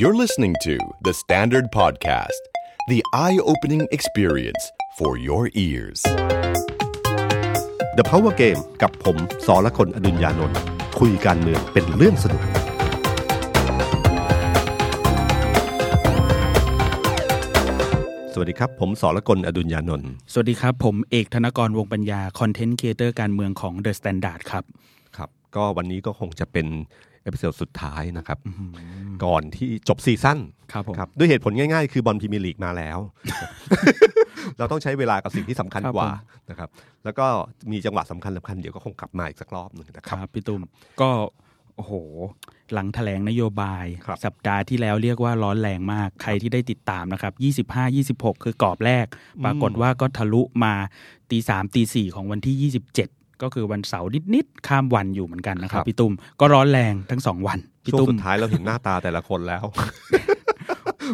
You're listening to The Standard Podcast, the eye opening experience for your ears. The Power Game กับผมสอละคนอดุญญานนท์คุยการเมืองเป็นเรื่องสนุก สวัสดีครับ ผมสอละคนอดุญญานนท์สวัสดีครับ ผมเอกธนกรวงปัญญา คอนเทนต์ครีเอเตอร์การเมืองของ The Standard ครับ ครับ ก็วันนี้ก็คงจะเป็น episode สุดท้ายนะครับ ก่อนที่จบ season ครับผมครับด้วยเหตุผลง่ายๆ คือบอลพรีเมียร์ลีกมาแล้ว เราต้องใช้เวลากับสิ่งที่สำคัญครับกว่าผมนะครับ แล้วก็มีจังหวะสำคัญสำคัญเดี๋ยวก็คงกลับมาอีกสักรอบหนึ่งนะคครับรับพี่ตุ้มก็โอ้โห หลังแถลงนโยบายครับสัปดาห์ที่แล้วเรียกว่าร้อนแรงมาก ใครที่ได้ติดตามนะครับ 25 26 คือกรอบแรก ปรากฏว่าก็ทะลุมาตีสามตีสี่ของวันที่ 27 ก็คือวันเสาร์นิดๆข้ามวันอยู่เหมือนกันนะครับ พี่ตุ้มก็ร้อนแรงทั้งสองวันพี่ช่วงตุ้มสุดท้ายเราเห็นหน้าตาแต่ละคนแล้ว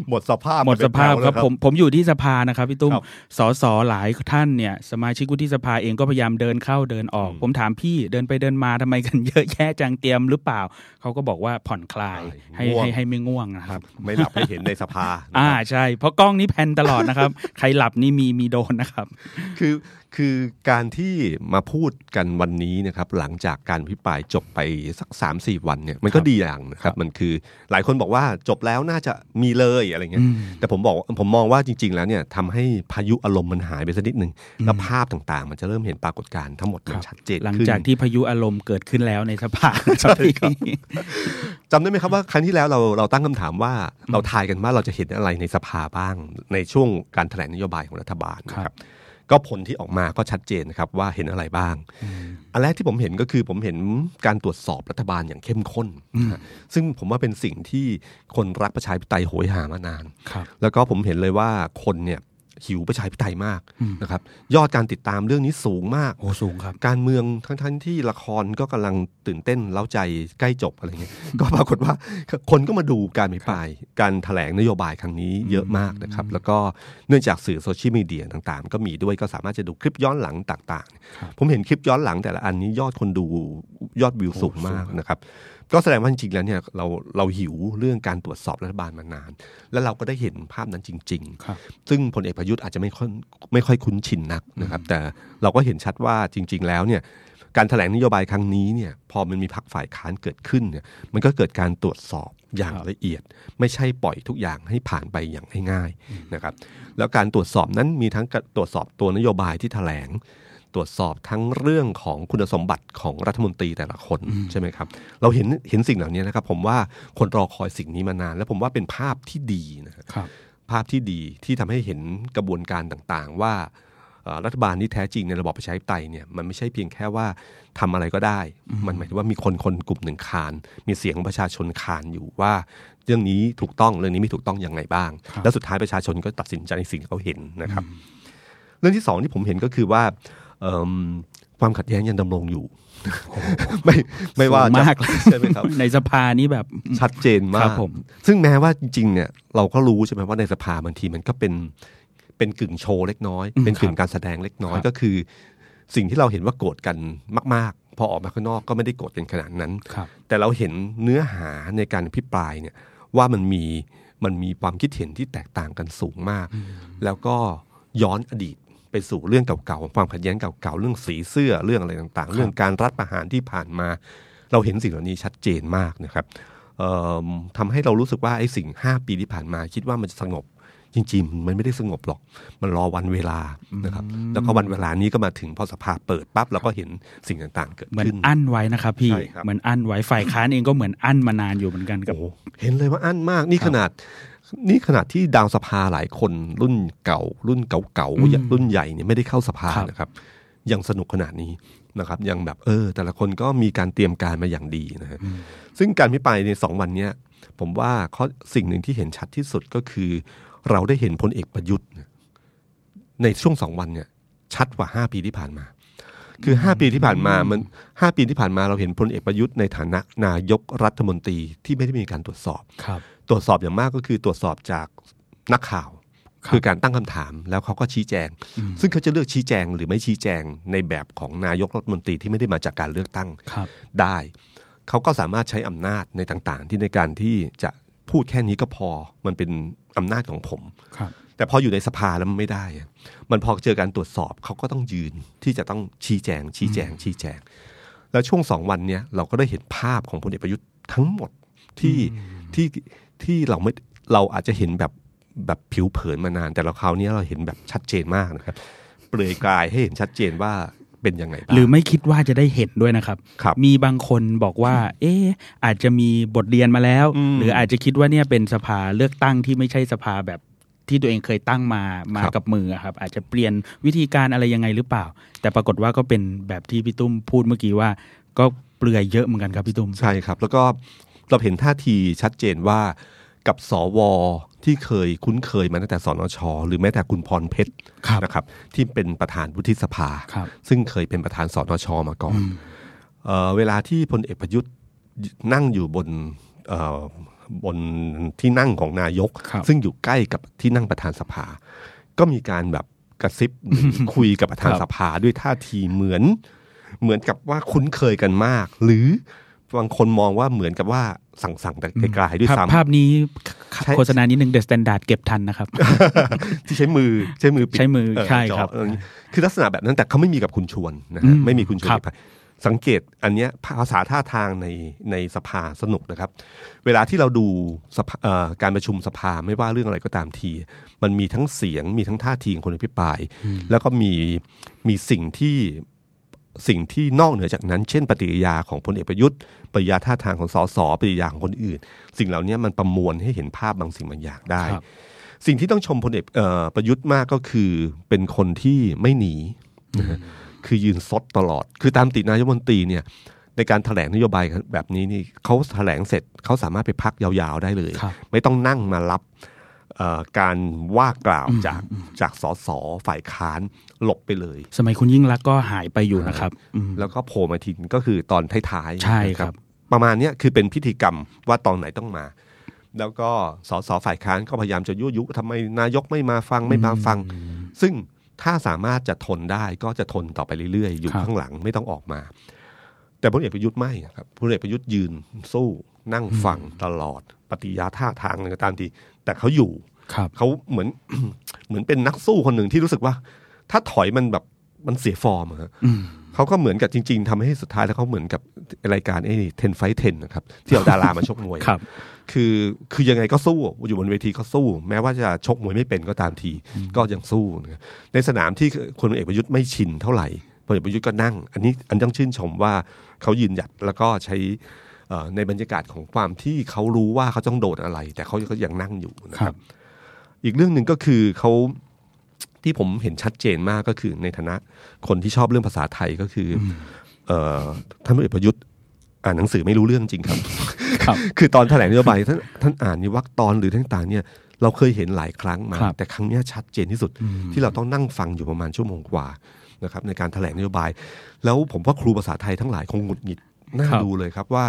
หมดสภาพหมดสภาพเป็นแถวครับแล้วผมผมอยู่ที่สภานะครับพี่ตุ้มครับสอสอหลายท่านเนี่ย สมาชิกวุฒิสภาเองก็พยายามเดินเข้าเดินออกอืมผมถามพี่เดินไปเดินมาทำไมกันเยอะแยะจังเตรียมหรือเปล่า เขาก็บอกว่าผ่อนคลายใช่ให้ง่วงให้ให้ไม่ง่วงนะครับ ไม่หลับให้เห็นในสภา อ่าใช่ เพราะกล้องนี้แพนตลอดนะครับ ใครหลับนี่มีมีโดนนะครับ คือ คือการที่มาพูดกันวันนี้นะครับหลังจากการพิปรายจบไปสักสามสี่วันเนี่ยมันก็ครับดีอย่างนะครับมันคือหลายคนบอกว่าจบแล้วน่าจะมีเลยอะไรเงี้ยอืมแต่ผมบอกผมมองว่าจริง ๆ แล้วเนี่ยทำให้พายุอารมณ์มันหายไปสักนิดหนึ่งแล้วภาพต่างๆ มันจะเริ่มเห็นปรากฏการณ์ทั้งหมดมันชัดเจนหลังขึ้นจากที่พายุอารมณ์เกิดขึ้นแล้วในสภาครับพี่จำได้ไหมครับว่าครั้งที่แล้วเราเราตั้งคำถามว่าเราทายกันว่าเราจะเห็นอะไรในสภาบ้างในช่วงการแถลงนโยบายของรัฐบาลนะคครัรับบ ก็ผลที่ออกมาก็ชัดเจนนะครับว่าเห็นอะไรบ้าง อันแรกที่ผมเห็นก็คือผมเห็นการตรวจสอบรัฐบาลอย่างเข้มข้นนะฮะซึ่งผมว่าเป็นสิ่งที่คนรักประชาธิปไตยโหยหามานานครับแล้วก็ผมเห็นเลยว่าคนเนี่ย หิวประชาธิปไตยมากนะครับ ยอดการติดตามเรื่องนี้สูงมากโอ้สูงครับ การเมืองทั้งทั้งที่ละครก็กำลังตื่นเต้นเล้าใจใกล้จบอะไรเงี้ยก็ปรากฏว่าคนก็มาดูการอภิปราย การแถลงนโยบายครั้งนี้เยอะมากนะครับ แล้วก็เนื่องจากสื่อโซเชียลมีเดียต่างๆ ก็มีด้วยก็สามารถจะดูคลิปย้อนหลังต่าง ๆ ผมเห็นคลิปย้อนหลังแต่ละอันนี้ยอดคนดูยอดวิวสูงมากนะครับ ก็แสดงว่าจริงๆแล้วเนี่ยเราเราหิวเรื่องการตรวจสอบรัฐบาลมานาน แล้วเราก็ได้เห็นภาพนั้นจริงๆครับซึ่งพลเอกประยุทธ์อาจจะไม่ค่อยไม่ค่อยคุ้นชินนักนะครับ แต่เราก็เห็นชัดว่าจริง ๆ แล้วเนี่ยการแถลงนโยบายครั้งนี้เนี่ยพอมันมีพักฝ่ายค้านเกิดขึ้นเนี่ยมันก็เกิดการตรวจสอบอย่างครับละเอียด ไม่ใช่ปล่อยทุกอย่างให้ผ่านไปอย่างง่ายๆนะครับแล้วการตรวจสอบนั้นมีทั้งการตรวจสอบตัวนโยบายที่แถลง ตรวจสอบทั้งเรื่องของคุณสมบัติของรัฐมนตรีแต่ละคนใช่ไหมครับ เราเห็นเห็นสิ่งเหล่านี้นะครับ ผมว่าคนรอคอยสิ่งนี้มานาน และผมว่าเป็นภาพที่ดีนะครับครับภาพที่ดีที่ทำให้เห็นกระบวนการต่างๆ ว่าเอ่อรัฐบาลที่แท้จริงในระบอบประชาธิปไตยเนี่ยมันไม่ใช่เพียงแค่ว่าทำอะไรก็ได้ มันหมายถึงว่ามีคนคนกลุ่มหนึ่งคาน มีเสียงของประชาชนคานอยู่ว่า เรื่องนี้ถูกต้องเรื่องนี้ไม่ถูกต้องยังไงบ้างครับแล้วสุดท้ายประชาชนก็ตัดสินใจในสิ่งที่เขาเห็นนะครับ เรื่องที่สองที่ผมเห็นก็คือว่าเอิ่ม ความขัดแย้งยังดำรงอยู่ ไม่ไม่ว่าสูงจะมากเลยใช่ไหมครับในสภานี้แบบชัดเจนมาครักบผมซึ่งแม้ว่าจริงๆเนี่ยเราก็รู้ใช่ไหมว่าในสภาบางทีมันก็เป็นเป็นกึ่งโชว์เล็กน้อยอืมเป็นกึ่งครับการแสดงเล็กน้อยครับก็คือ สิ่งที่เราเห็นว่าโกรธกันมาก ๆ พอออกมาข้างนอกก็ไม่ได้โกรธกันขนาดนั้นครับแต่เราเห็นเนื้อหาในการอภิปรายเนี่ยว่ามันมีมันมีความคิดเห็นที่แตกต่างกันสูงมาก แล้วก็ย้อนอดีต ไปสู่เรื่องเก่าๆความขัดแย้งเก่าๆเรื่องสีเสื้อเรื่องอะไรต่างๆ เรื่องการรัฐประหารที่ผ่านมา เราเห็นสิ่งเหล่านี้ชัดเจนมากนะครับเอิ่มทำให้เรารู้สึกว่าไอ้สิ่ง 5 ปีที่ผ่านมา คิดว่ามันจะสงบจริงๆ มันไม่ได้สงบหรอก มันรอวันเวลานะครับ แล้วก็วันเวลานี้ก็มาถึงพอสภาเปิดปั๊บเราก็เห็นสิ่งต่างๆ เกิดเหมือนขึ้นอั้นไว้นะครับพี่ใช่ครับเหมือนอั้นไว้ฝ่ายค้านเองก็เหมือนอั้นมานานอยู่เหมือนกันกับโอ้โหเห็นเลยว่าอั้นมาก นี่ขนาด นี่ขนาดที่ดาวสภาหลายคนรุ่นเก่า รุ่นเก่าอืมๆรุ่นใหญ่เนี่ยไม่ได้เข้าสภาครับนะครับ ยังสนุกขนาดนี้นะครับ ยังแบบเออ แต่ละคนก็มีการเตรียมการมาอย่างดีนะฮะซึ่งการพิปรายในสองวันเนี้ยผมว่าข้อสิ่งหนึ่งที่เห็นชัดที่สุดก็คือ เราได้เห็นพลเอกประยุทธ์เนี่ยในช่วงสองวันเนี่ย ชัดกว่าห้าปีที่ผ่านมา คือห้าปีที่ผ่านมามันห้าปีที่ผ่านมาเราเห็นพลเอกประยุทธ์ในฐานะนายกรัฐมนตรีที่ไม่ได้มีการตรวจสอบครับ ตรวจสอบอย่างมากก็คือตรวจสอบจากนักข่าวครับคือการตั้งคำถามแล้วเขาก็ชี้แจง ซึ่งเขาจะเลือกชี้แจงหรือไม่ชี้แจงในแบบของนายกรัฐมนตรีที่ไม่ได้มาจากการเลือกตั้งครับได้ เขาก็สามารถใช้อำนาจในต่างๆ ที่ในการที่จะพูดแค่นี้ก็พอมันเป็นอำนาจของผมครับแต่พออยู่ในสภาแล้วมันไม่ได้อะมันพอเจอการตรวจสอบเขาก็ต้องยืนที่จะต้องชี้แจง ชี้แจง ชี้แจง แล้วช่วงสองวันเนี้ยเราก็ได้เห็นภาพของพลเอกประยุทธ์ทั้งหมดที่ที่ ที่เราไม่เราอาจจะเห็นแบบแบบผิวเผินมานาน แต่เราคราวนี้เราเห็นแบบชัดเจนมากนะครับ เปลือยกายให้เห็นชัดเจนว่าเป็นยังไงบ้างหรือไม่คิดว่าจะได้เห็นด้วยนะครับครับมีบางคนบอกว่า เอ๊ะอาจจะมีบทเรียนมาแล้วอืมหรืออาจจะคิดว่าเนี่ยเป็นสภาเลือกตั้งที่ไม่ใช่สภาแบบที่ตัวเองเคยตั้งมามาครับกับมืออะครับ อาจจะเปลี่ยนวิธีการอะไรยังไงหรือเปล่า แต่ปรากฏว่าก็เป็นแบบที่พี่ตุ้มพูดเมื่อกี้ว่า ก็เปลือยเยอะเหมือนกันครับพี่ตุ้มใช่ครับ แล้วก็ เราเห็นท่าทีชัดเจนว่ากับสวที่เคยคุ้นเคยมาตั้งแต่สนช หรือแม้แต่คุณพรเพชรครับนะครับที่เป็นประธานวุฒิสภาครับซึ่งเคยเป็นประธานสนชมาก่อนเอ่อเวลาที่พลเอกประยุทธ์นั่งอยู่บนเอ่อบนที่นั่งของนายกครับซึ่งอยู่ใกล้กับที่นั่งประธานสภา ก็มีการแบบกระซิบคุยกับประธานครับสภาด้วยท่าทีเหมือน เหมือนกับว่าคุ้นเคยกันมาก หรือ บางคนมองว่าเหมือนกับว่าสั่งสั่งๆแต่ไกลๆด้วยภาพซ้ำภาพนี้ใช่โฆษณานิดหนึ่ง THE STANDARD เก็บทันนะครับ ที่ใช้มือใช้มือปิดใช้มือใช่ครับจอเออคือลักษณะแบบนั้นแต่เขาไม่มีกับคุณชวนนะอืฮะมไม่มีคุณชวนครับในภายสังเกตอันเนี้ยภาษาท่าทางในในสภาสนุกนะครับ เวลาที่เราดูสภาเอ่อการประชุมสภาไม่ว่าเรื่องอะไรก็ตามที มันมีทั้งเสียงมีทั้งท่าทีของคนอภิปราย แล้วก็มีมีสิ่งที่สิ่งที่นอกเหนือจากนั้น เช่น ปฏิกิริยาของพลเอกประยุทธ์ ปฏิกิริยาท่าทางของสสปฏิกิริยาของคนอื่น สิ่งเหล่านี้มันประมวลให้เห็นภาพบางสิ่งบางอย่างได้ครับสิ่งที่ต้องชมพลเอกเอ่อประยุทธ์มากก็คือเป็นคนที่ไม่หนีนะฮะคือยืนซดตลอด คือตามตินายกรัฐมนตรีเนี่ยในการถแถลงนโยบายแบบนี้นี่เขาถแถลงเสร็จเขาสามารถไปพักยาวๆได้เลยครับไม่ต้องนั่งมารับเอ่อการว่ากล่าวจากจากสสฝ่ายค้านหลบไปเลย สมัยคุณยิ่งรักษณ์ก็หายไปอยู่นะครับอืมแล้วก็โผล่มาทีก็คือตอนท้ายๆใช่นะครับ ประมาณเนี้ยคือเป็นพิธีกรรมว่าตอนไหนต้องมา แล้วก็สสฝ่ายค้านก็พยายามจะยุยุทำไมนายกไม่มาฟังไม่มาฟัง ซึ่งถ้าสามารถจะทนได้ก็จะทนต่อไปเรื่อยๆ อยู่ครับข้างหลังไม่ต้องออกมา แต่พลเอกประยุทธ์ไม่นะครับพลเอกประยุทธ์ยืนสู้นั่งฟังตลอดปฏิยาท่าทางอะไรก็ตามทีแต่เขาอยู่ครับเขาเหมือนเหมือนเป็นนักสู้คนหนึ่งที่รู้สึกว่า ถ้าถอยมันแบบมันเสียฟอร์มอะฮะอืม เขาก็เหมือนกับจริง ๆทำให้สุดท้ายแล้วเขาเหมือนกับรายการไอ้เทนไฟเทนนะครับที่เอาดารามาชกมวยครับ คือคือยังไงก็สู้อยู่บนเวทีก็สู้ แม้ว่าจะชกมวยไม่เป็นก็ตามทีก็ยังสู้นะในสนามที่คนเอกประยุทธ์ไม่ชินเท่าไหร่พลเอกประยุทธ์ก็นั่ง อันนี้อันต้องชื่นชมว่าเขายืนหยัดแล้วก็ใช้เอ่อในบรรยากาศของความที่เขารู้ว่าเขาต้องโดดอะไร แต่เขาก็ยังนั่งอยู่นะคครัรับบอีกเรื่องหนึ่งก็คือเขา ที่ผมเห็นชัดเจนมากก็คือในฐานะ คนที่ชอบเรื่องภาษาไทยก็คืออเอ่อท่านพลเอกประยุทธ์อ่านหนังสือไม่รู้เรื่องจริงครับครับคือตอนแถลงนโยบายท่านท่านอ่านนิวรรคตอนหรือต่างๆเนี่ยเราเคยเห็นหลายครั้งมาครับแต่ครั้งเนี้ยชัดเจนที่สุดที่เราต้องนั่งฟังอยู่ประมาณชั่วโมงกว่านะครับในการแถลงนโยบาย แล้วผมว่าครูภาษาไทยทั้งหลายคงหงุดหงิด น่าครับดูเลยครับว่า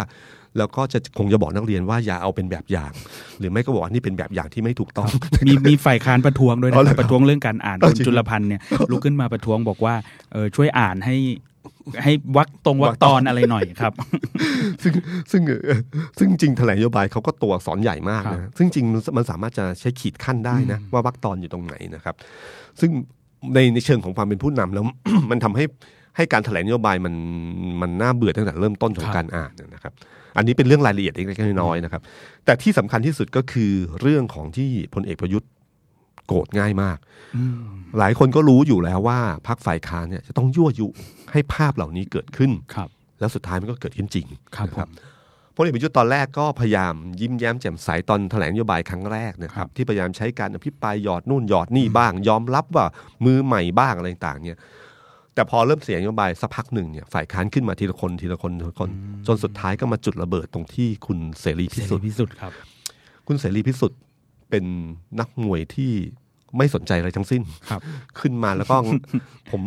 แล้วก็จะคงจะบอกนักเรียนว่าอย่าเอาเป็นแบบอย่าง หรือไม่ก็บอกว่านี่เป็นแบบอย่างที่ไม่ถูกต้อง มีมีฝ่ายค้านประท้วงด้วยอ๋อนะเหรคอรับประท้วงเรื่องการอ่านเออคุณจริงจุลพันธ์เนี่ยลุกขึ้นมาประท้วงบอกว่าเออช่วยอ่านให้ให้วักตรงวักตอนอะไรหน่อยครับ ซึ่งซึ่งเอ่อซึ่งจริงแถลงนโยบายเขาก็ตัวอักษรใหญ่มากครันะบซึ่งจริงมันสามารถจะใช้ขีดขั้นได้นะ ว่าวักตอนอยู่ตรงไหนนะครับ ซึ่งในในเชิงของความเป็นผู้นำแล้วมันทำให้ ให้การแถลงนโยบายมันมันน่าเบื่อตั้งแต่เริ่มต้นของครับการอ่านนะครับ อันนี้เป็นเรื่องรายละเอียดเล็กๆน้อยๆนะครับ แต่ที่สำคัญที่สุดก็คือเรื่องของที่พลเอกประยุทธ์โกรธง่ายมากอืมหลายคนก็รู้อยู่แล้วว่าพรรคฝ่ายค้านเนี่ยจะต้องยั่วยุให้ภาพเหล่านี้เกิดขึ้นครับ แล้วสุดท้ายมันก็เกิดขึ้นจริงครับนะผมพลเอกประยุทธ์ตอนแรกก็พยายามยิ้มแย้มแจ่มใสตอนแถลงนโยบายครั้งแรกนะคครัรับบที่พยายามใช้การอภิปรายหยอดนู่นหยอดนี่บ้าง ยอมรับว่ามือใหม่บ้างอะไรต่างๆเนี่ย แต่พอเริ่มเสียงนโยบายสักพักหนึ่งเนี่ยฝ่ายค้านขึ้นมาทีละคนทีละคนทีละคน จนสุดท้ายก็มาจุดระเบิดตรงที่คุณเสรีพิเสสุรีทธิ์พิสุทธิ์ครับ คุณเสรีพิศุทธ์เป็นนักมวยที่ไม่สนใจอะไรทั้งสิ้นครับ ขึ้นมาแล้วก็ ผม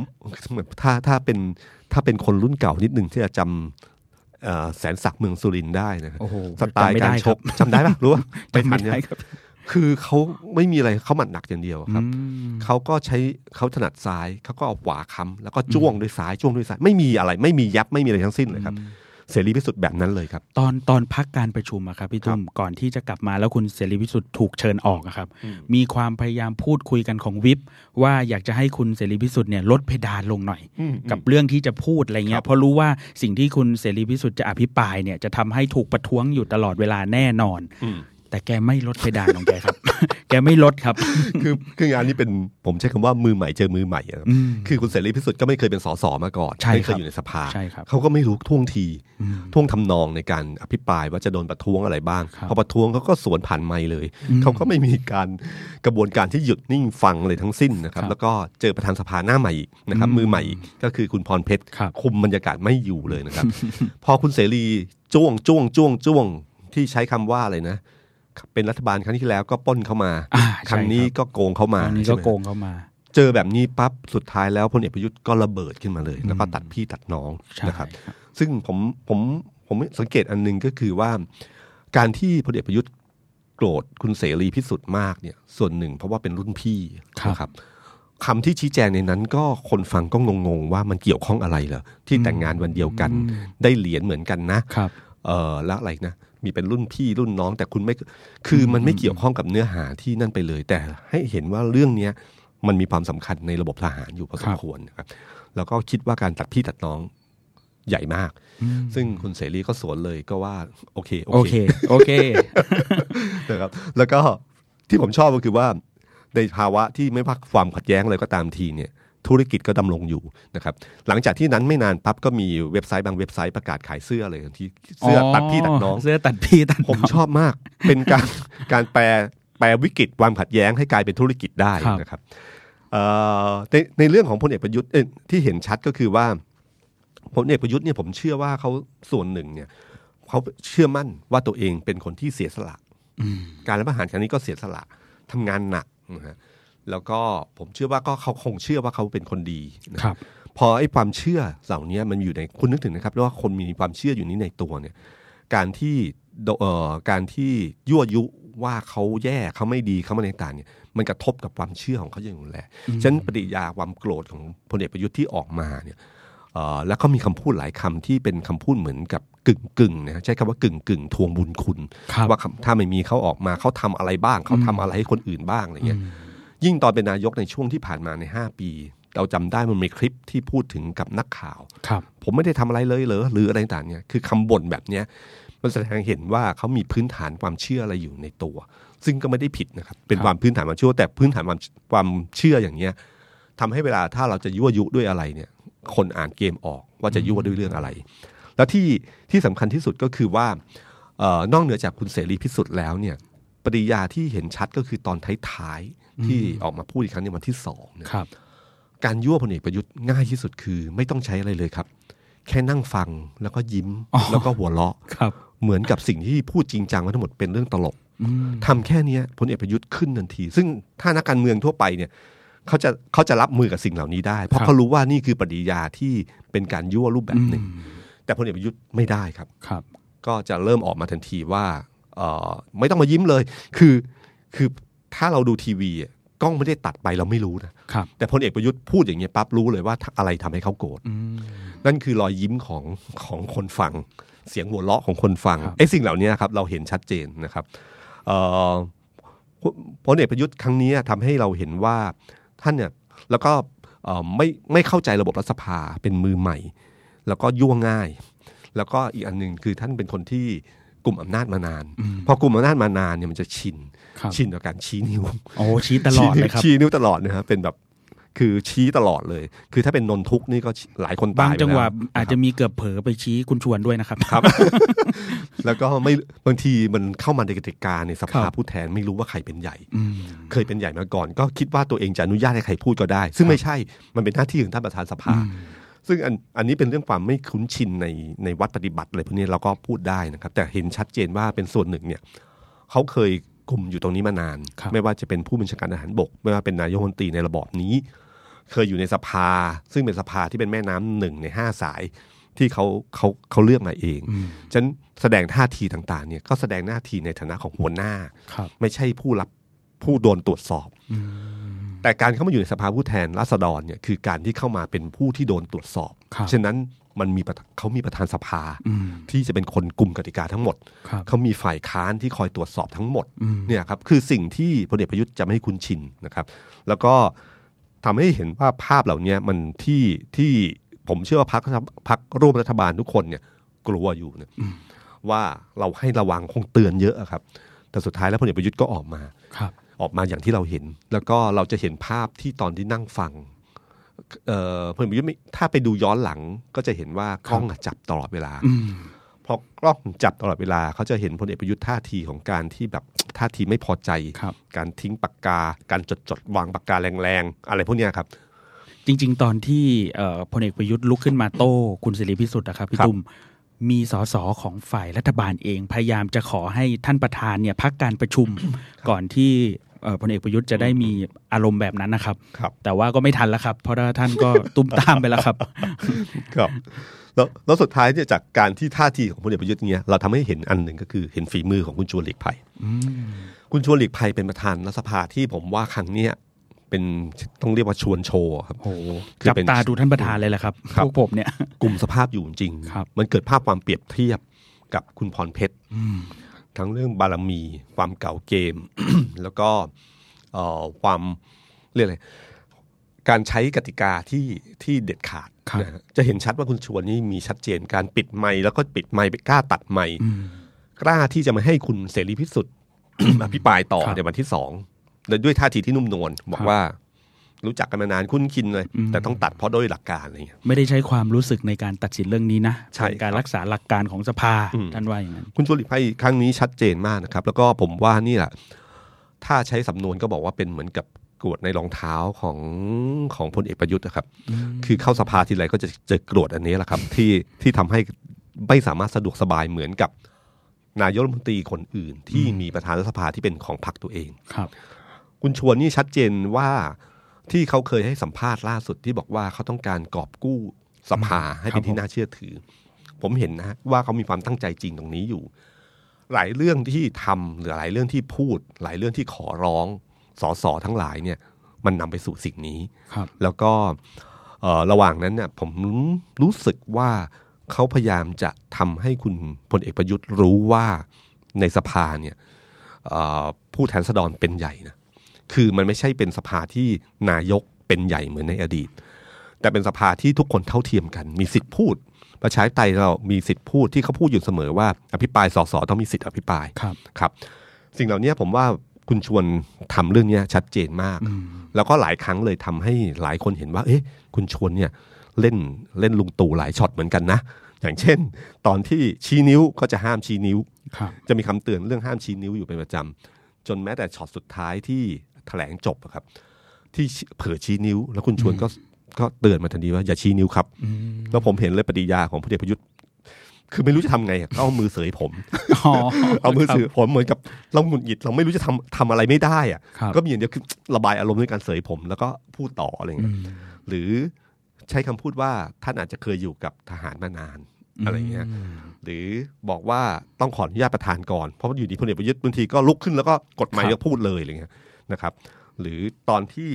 เหมือนถ้าถ้าเป็นถ้าเป็นคนรุ่นเก่านิดหนึ่งที่จะจำเอ่อแสนศักดิ์เมืองสุรินทร์ได้นะครับโอ้โหสไตล์จำไม่การได้ชครับกจำได้ปะรู้ปะไม่จำทัไม่นเนี่ยได้ ครับคือเขาไม่มีอะไรเขาหมัดหนักอย่างเดียวครับอืมเขาก็ใช้เขาถนัดซ้ายเขาก็เอาขวาค้ำแล้วก็จ้วงด้วยซ้ายจ้วงด้วยซ้ายไม่มีอะไร ไม่มียับไม่มีอะไรทั้งสิ้นเลยครับเสรีพิสุทธิ์แบบนั้นเลยครับ ตอนตอนพักการประชุมอะครับพี่ตุ้มก่อนที่จะกลับมาแล้วคุณเสรีพิสุทธิ์ถูกเชิญออกอะครับ มีความพยายามพูดคุยกันของวิปว่าอยากจะให้คุณเสรีพิสุทธิ์เนี่ยลดเพดานลงหน่อยอืมกับเรื่องที่จะพูดอะไรเงี้ครัยบเพราะรู้ว่าสิ่งที่คุณเสรีพิสุทธิ์จะอภิปรายเนี่ยจะทำให้ถูกประท้วงอยู่ตลอดเวลาแน่นอนอืม แต่แกไม่ลดเพดานของแกครับ แกไม่ลดครับ คือคืองานนี้เป็นผมใช้คำว่ามือใหม่เจอมือใหม่อะครับอืมคือคุณเสรีพิสุทธิ์ก็ไม่เคยเป็นสสมาก่อนใช่ไม่เคครัยบอยู่ในสภาใช่ครับเขาก็ไม่รู้ท่วงทีอืมท่วงทำนองในการอภิปรายว่าจะโดนประท้วงอะไรบ้างครับพอประท้วงเขาก็สวนผ่านไมค์เลยอืมเขาก็ไม่มีการกระบวนการที่หยุดนิ่งฟังเลยทั้งสิ้นนะครับครับแล้วก็เจอประธานสภาหน้าใหม่อีกนะครับอืมมือใหม่อีกก็คือคุณพรเพชรครับคุมบรรยากาศไม่อยู่เลยนะครับ พอคุณเสรีจ้วงจ้วงจ้วงจ้วงที่ใช้คำว่าอะไรนะ เป็นรัฐบาลครั้งที่แล้วก็ปล้นเข้ามาอ่าครั้งนี้ใช่ครับก็โกงเข้ามาอันนี้ใช่ก็ไหมโกงเข้ามา เจอแบบนี้ปั๊บสุดท้ายแล้วพลเอกประยุทธ์ก็ระเบิดขึ้นมาเลย แล้วก็ตัดพี่ตัดน้องใช่นะครับ ซึ่งผมผมผมสังเกตอันหนึงก็คือว่า การที่พลเอกประยุทธ์โกรธคุณเสรีพิสุทธิ์มากเนี่ย ส่วนหนึ่งเพราะว่าเป็นรุ่นพี่ครับนะครับคำที่ชี้แจงในนั้นก็คนฟังก็งงๆว่ามันเกี่ยวข้องอะไรเหรอที่แต่งงานวันเดียวกัน ได้เหรียญเหมือนกันนะครับเออแล้วอะไรนะ มีเป็นรุ่นพี่รุ่นน้อง แต่คุณไม่คือมันไม่เกี่ยวข้องกับเนื้อหาที่นั่นไปเลย แต่ให้เห็นว่าเรื่องเนี้ยมันมีความสำคัญในระบบทหารอยู่พอสครัมบควรนะครับแล้วก็คิดว่าการตัดพี่ตัดน้องใหญ่มาก ซึ่งคุณเสรีก็สวนเลยก็ว่า โอเค โอเค โอเคนะครับแล้วก็ที่ผมชอบก็คือว่าในภาวะที่ไม่พักความขัดแย้งอะไรก็ตามทีเนี่ย ธุรกิจก็ดำรงอยู่นะครับหลังจากที่นั้นไม่นานปั๊บก็มีเว็บไซต์บางเว็บไซต์ประกาศขายเสื้อเลยที่เสื้อตัดพี่ตัดน้องเสื้อตัดพี่ตัดผมน้องชอบมาก เป็นการการแปลแปลวิกฤตความขัดแย้งให้กลายเป็นธุรกิจได้ครับนะครับเอ่อในในเรื่องของพลเอกประยุทธ์เอ้ยที่เห็นชัดก็คือว่าพลเอกประยุทธ์เนี่ยผมเชื่อว่าเขาส่วนหนึ่งเนี่ยเขาเชื่อมั่นว่าตัวเองเป็นคนที่เสียสละการรัฐประหารครั้งนี้ก็เสียสละทำงานหนักนะฮะ แล้วก็ผมเชื่อว่าก็เขาคงเชื่อว่าเขาเป็นคนดีนะครับ พอไอ้ความเชื่อเหล่านี้มันอยู่ในคุณนึกถึงนะครับว่าคนมีความเชื่ออยู่นี้ในตัวเนี่ย การที่โดเอ่อการที่ยั่วยุว่าเขาแย่เขาไม่ดีเขาไม่ต่างๆเนี่ยมันกระทบกับความเชื่อของเขาอย่างรุนแรงฉะนั้นปฏิกิริยาความโกรธของพลเอกประยุทธ์ที่ออกมาเนี่ยเอ่อแล้วก็มีคำพูดหลายคำที่เป็นคำพูดเหมือนกับกึ่งกึ่งๆนะฮะใช้คำว่ากึ่งกึ่งๆทวงบุญคุณครับว่าคำถ้าไม่มีเขาออกมาเขาทำอะไรบ้าง เขาทำอะไรให้คนอื่นบ้างอะไรเงี้ย ยิ่งตอนเป็นนายกในช่วงที่ผ่านมาใน 5 ปี เราจำได้มันมีคลิปที่พูดถึงกับนักข่าวครับผมไม่ได้ทำอะไรเลยเหรอหรืออะไรต่างๆเนี่ยคือคำบ่นแบบเนี้ยมันแสดงเห็นว่าเขามีพื้นฐานความเชื่ออะไรอยู่ในตัว ซึ่งก็ไม่ได้ผิดนะครับเป็นครับความพื้นฐานความเชื่อแต่พื้นฐานความความเชื่ออย่างเนี้ยทำให้เวลาถ้าเราจะยั่วยุด้วยอะไรเนี่ย คนอ่านเกมออกว่าจะยั่วด้วยเรื่องอะไร แล้วที่ที่สำคัญที่สุดก็คือว่าเอ่อนอกเหนือจากคุณเสรีพิสุทธิ์แล้วเนี่ยปริยาที่เห็นชัดก็คือตอนท้ายๆ ที่ออกมาพูดอีกครั้งในวันที่สองเนี่ยครับ การยั่วพลเอกประยุทธ์ง่ายที่สุดคือ ไม่ต้องใช้อะไรเลยครับ แค่นั่งฟังแล้วก็ยิ้มอ๋อแล้วก็หัวเราะครับเหมือนกับสิ่งที่พูดจริงจังมาทั้งหมดเป็นเรื่องตลกอืมทำแค่เนี้ยพลเอกประยุทธ์ขึ้นทันที ซึ่งถ้านักการเมืองทั่วไปเนี่ยเขาจะเขาจะรับมือกับสิ่งเหล่านี้ได้ เพราะเขารู้ว่านี่คือปฏิกิริยาที่เป็นการยั่วรูปแบบหนึ่ง แต่พลเอกประยุทธ์ไม่ได้ครับครับ ก็จะเริ่มออกมาทันทีว่าเออไม่ต้องมายิ้มเลย คือคือ ถ้าเราดูทีวีอะกล้องไม่ได้ตัดไปเราไม่รู้นะครับแต่พลเอกประยุทธ์พูดอย่างเงี้ยปั๊บรู้เลยว่าอะไรทำให้เขาโกรธอืมนั่นคือรอยยิ้มของของคนฟัง เสียงหัวเราะของคนฟังครับไอ้สิ่งเหล่านี้ครับเราเห็นชัดเจนนะครับเอ่อพพลเอกประยุทธ์ครั้งนี้ทำให้เราเห็นว่าท่านเนี่ยแล้วก็เอ่อไม่ไม่เข้าใจระบบรัฐสภาเป็นมือใหม่ แล้วก็ยั่วง่าย แล้วก็อีกอันหนึ่งคือท่านเป็นคนที่กลุ่มอำนาจมานาน พอกลุ่มอำนาจมานานเนี่ยมันจะชินครับ ชินกับการชี้นิ้วโอ้ชี้ตลอดเลยครับชี้นิ้วตลอดนะครับเป็นแบบคือชี้ตลอดเลย คือถ้าเป็นนนทุกข์นี่ก็หลายคนบาตางยไปจังหวะแล้อาจจะมีเกือบเผลอไปชี้คุณชวนด้วยนะครับครับ แล้วก็ไม่บางทีมันเข้ามาในกติกาในสภาครับผู้แทนไม่รู้ว่าใครเป็นใหญ่อืมเคยเป็นใหญ่มาก่อน ก็คิดว่าตัวเองจะอนุญาตให้ใครพูดก็ได้ ซึ่งไม่ใช่มันเป็นหน้าที่ของท่านประธานสภา ซึ่งอันอันนี้เป็นเรื่องความไม่คุ้นชินในในวัดปฏิบัติอะไรพวกนี้เราก็พูดได้นะครับ แต่เห็นชัดเจนว่าเป็นส่วนหนึ่งเนี่ยเขาเคย กลุ่มอยู่ตรงนี้มานานครับไม่ว่าจะเป็นผู้บัญชาการทหารบก ไม่ว่าเป็นนายกรัฐมนตรีในระบอบนี้ เคยอยู่ในสภา ซึ่งเป็นสภาที่เป็นแม่น้ำหนึ่งในห้าสายที่เขาเขาเขาเลือกมาเองฉะนันแสดงท่าทีต่างๆเนี่ยก็แสดงหน้าที่ในฐานะของหัวหน้าครับไม่ใช่ผู้รับผู้โดนตรวจสอบ แต่การเข้ามาอยู่ในสภาผู้แทนราษฎรเนี่ยคือการที่เข้ามาเป็นผู้ที่โดนตรวจสอบครับฉะนั้น มันมีประธเขามีประธานสภาอืมที่จะเป็นคนกลุ่มกติกาทั้งหมดครับเขามีฝ่ายค้านที่คอยตรวจสอบทั้งหมดอืมเนี่ยครับคือสิ่งที่พลเอกประยุทธ์จะไม่ให้คุ้นชินนะครับ แล้วก็ทำให้เห็นว่าภาพเหล่านี้มันที่ที่ผมเชื่อว่าพรรคพรรคร่วมรัฐบาลทุกคนเนี่ยกลัวอยู่นะว่าเราให้ระวังคงเตือนเยอะอะครับ แต่สุดท้ายแล้วพลเอกประยุทธ์ก็ออกมาครับออกมาอย่างที่เราเห็น แล้วก็เราจะเห็นภาพที่ตอนที่นั่งฟังเอ่อ พลเอกประยุทธ์ไม่ถ้าไปดูย้อนหลังก็จะเห็นว่ากล้องอะจับตลอดเวลาอืมเพราะกล้องจับตลอดเวลาเขาจะเห็นพลเอกประยุทธ์ท่าทีของการที่แบบท่าทีไม่พอใจครับการทิ้งปากกา การจดจดวางปากกาแรงๆ อะไรพวกเนี้ยครับ จริง ๆ ตอนที่เอ่อพลเอกประยุทธ์ลุกขึ้นมาโต้คุณเสรีพิสุทธิ์นะครับพี่ครับตุ้มมีสสของฝ่ายรัฐบาลเอง พยายามจะขอให้ท่านประธานเนี่ยพักการประชุมก่อนที่เอ่อ พลเอกประยุทธ์จะได้มีอารมณ์แบบนั้นนะครับครับแต่ว่าก็ไม่ทันแล้วครับ เพราะว่าท่านก็ตุ้มตามไปแล้วครับ ครับแล้วแล้วสุดท้ายเนี่ยจากการที่ท่าทีของพลเอกประยุทธ์เนี้ยเราทำให้เห็นอันหนึ่งก็คือเห็นฝีมือของคุณชวนหลีกภัยคุณชวนหลีกภัยเป็นประธานรัฐสภาที่ผมว่าครั้งเนี้ยเป็นต้องเรียกว่าชวนโชว์ครับโอ้โหคือจับเป็นตาดูท่านประธานเลยแหละครับครับพวกผมเนี่ย กลุ่มสภาพอยู่จริงครับมันเกิดภาพความเปรียบเทียบกับคุณพรเพชร ทั้งเรื่องบารมี ความเก่าเกม แล้วก็เอ่อความเรียกอะไรการใช้กติกาที่ที่เด็ดขาดครับนะฮะจะเห็นชัดว่าคุณชวนนี่มีชัดเจนการปิดไมค์แล้วก็ปิดไมค์ไปกล้าตัดไมค์กล้าที่จะมาให้คุณเสรีพิสุทธิ์อภิปรายต่อครับในวันที่สองและด้วยท่าทีที่นุ่มนวลบอครักบว่า รู้จักกันมานานคุ้นคินเลยอืมแต่ต้องตัดเพราะด้วยหลักการอะไรอย่างเงี้ยไม่ได้ใช้ความรู้สึกในการตัดสินเรื่องนี้นะใช่เป็นการครับรักษาหลักการของสภาอืมท่านว่าอย่างนั้นคุณชวนหลีกภัยครั้งนี้ชัดเจนมากนะครับ แล้วก็ผมว่านี่แหละถ้าใช้สำนวนก็บอกว่าเป็นเหมือนกับกรวดในรองเท้าของของพลเอกประยุทธ์นะครับ คือเข้าสภาทีไรก็จะเจอกรวดอันนี้แหละครับ ที่ที่ทำให้ไม่สามารถสะดวกสบายเหมือนกับนายกรัฐมนตรีคนอื่น ที่มีประธานรัฐสภาที่เป็นของพรรคตัวเองครับ คุณชวนนี่ชัดเจนว่า ที่เขาเคยให้สัมภาษณ์ล่าสุดที่บอกว่าเขาต้องการกอบกู้สภาให้เป็นครับผมที่น่าเชื่อถือ ผมเห็นนะว่าเขามีความตั้งใจจริงตรงนี้อยู่ หลายเรื่องที่ทำหรือหลายเรื่องที่พูด หลายเรื่องที่ขอร้องสสทั้งหลายเนี่ย มันนำไปสู่สิ่งนี้ครับแล้วก็เอ่อระหว่างนั้นเนี่ยผมรู้สึกว่าเขาพยายามจะทำให้คุณพลเอกประยุทธ์รู้ว่าในสภาเนี่ยเอ่อผู้แทนราษฎรเป็นใหญ่นะ คือมันไม่ใช่เป็นสภาที่นายกเป็นใหญ่เหมือนในอดีต แต่เป็นสภาที่ทุกคนเท่าเทียมกัน มีสิทธิ์พูด ประชาธิปไตยเรามีสิทธิ์พูดที่เขาพูดอยู่เสมอว่า อภิปรายสสต้องมีสิทธิ์อภิปรายครับครับ สิ่งเหล่านี้ผมว่าคุณชวนทำเรื่องเนี้ยชัดเจนมาก แล้วก็หลายครั้งเลยทำให้หลายคนเห็นว่า เอ๊ะ คุณชวนเนี่ยเล่นเล่นลุงตู่หลายช็อตเหมือนกันนะ อย่างเช่น ตอนที่ชี้นิ้วก็จะห้ามชี้นิ้วครับจะมีคำเตือนเรื่องห้ามชี้นิ้วอยู่เป็นประจำจนแม้แต่ช็อตสุดท้ายที่ แถลงจบอะครับ ที่เผลอชี้นิ้ว แล้วคุณชวนก็ก็เตือนมาทันทีว่าอย่าชี้นิ้วครับแล้วผมเห็นเลยปฏิกิริยาของพลเอกประยุทธ์คือไม่รู้จะทำไงอะก็เอามือเสยผมอ๋อเอามือครับถือผมเหมือนกับเราหงุดหงิดเราไม่รู้จะทำทำอะไรไม่ได้อะครับก็มีอย่างเดียวคือระบายอารมณ์ด้วยการเสยผม แล้วก็พูดต่ออะไรเงี้ยหรือใช้คำพูดว่าท่านอาจจะเคยอยู่กับทหารมานานอะไรเงี้ยหรือบอกว่าต้องขออนุญาตประธานก่อน เพราะว่าอยู่ดีพลเอกประยุทธ์บางทีก็ลุกขึ้นแล้วก็กดไมค์ครับแล้วพูดเลยอะไรเงี้ย นะครับ หรือตอนที่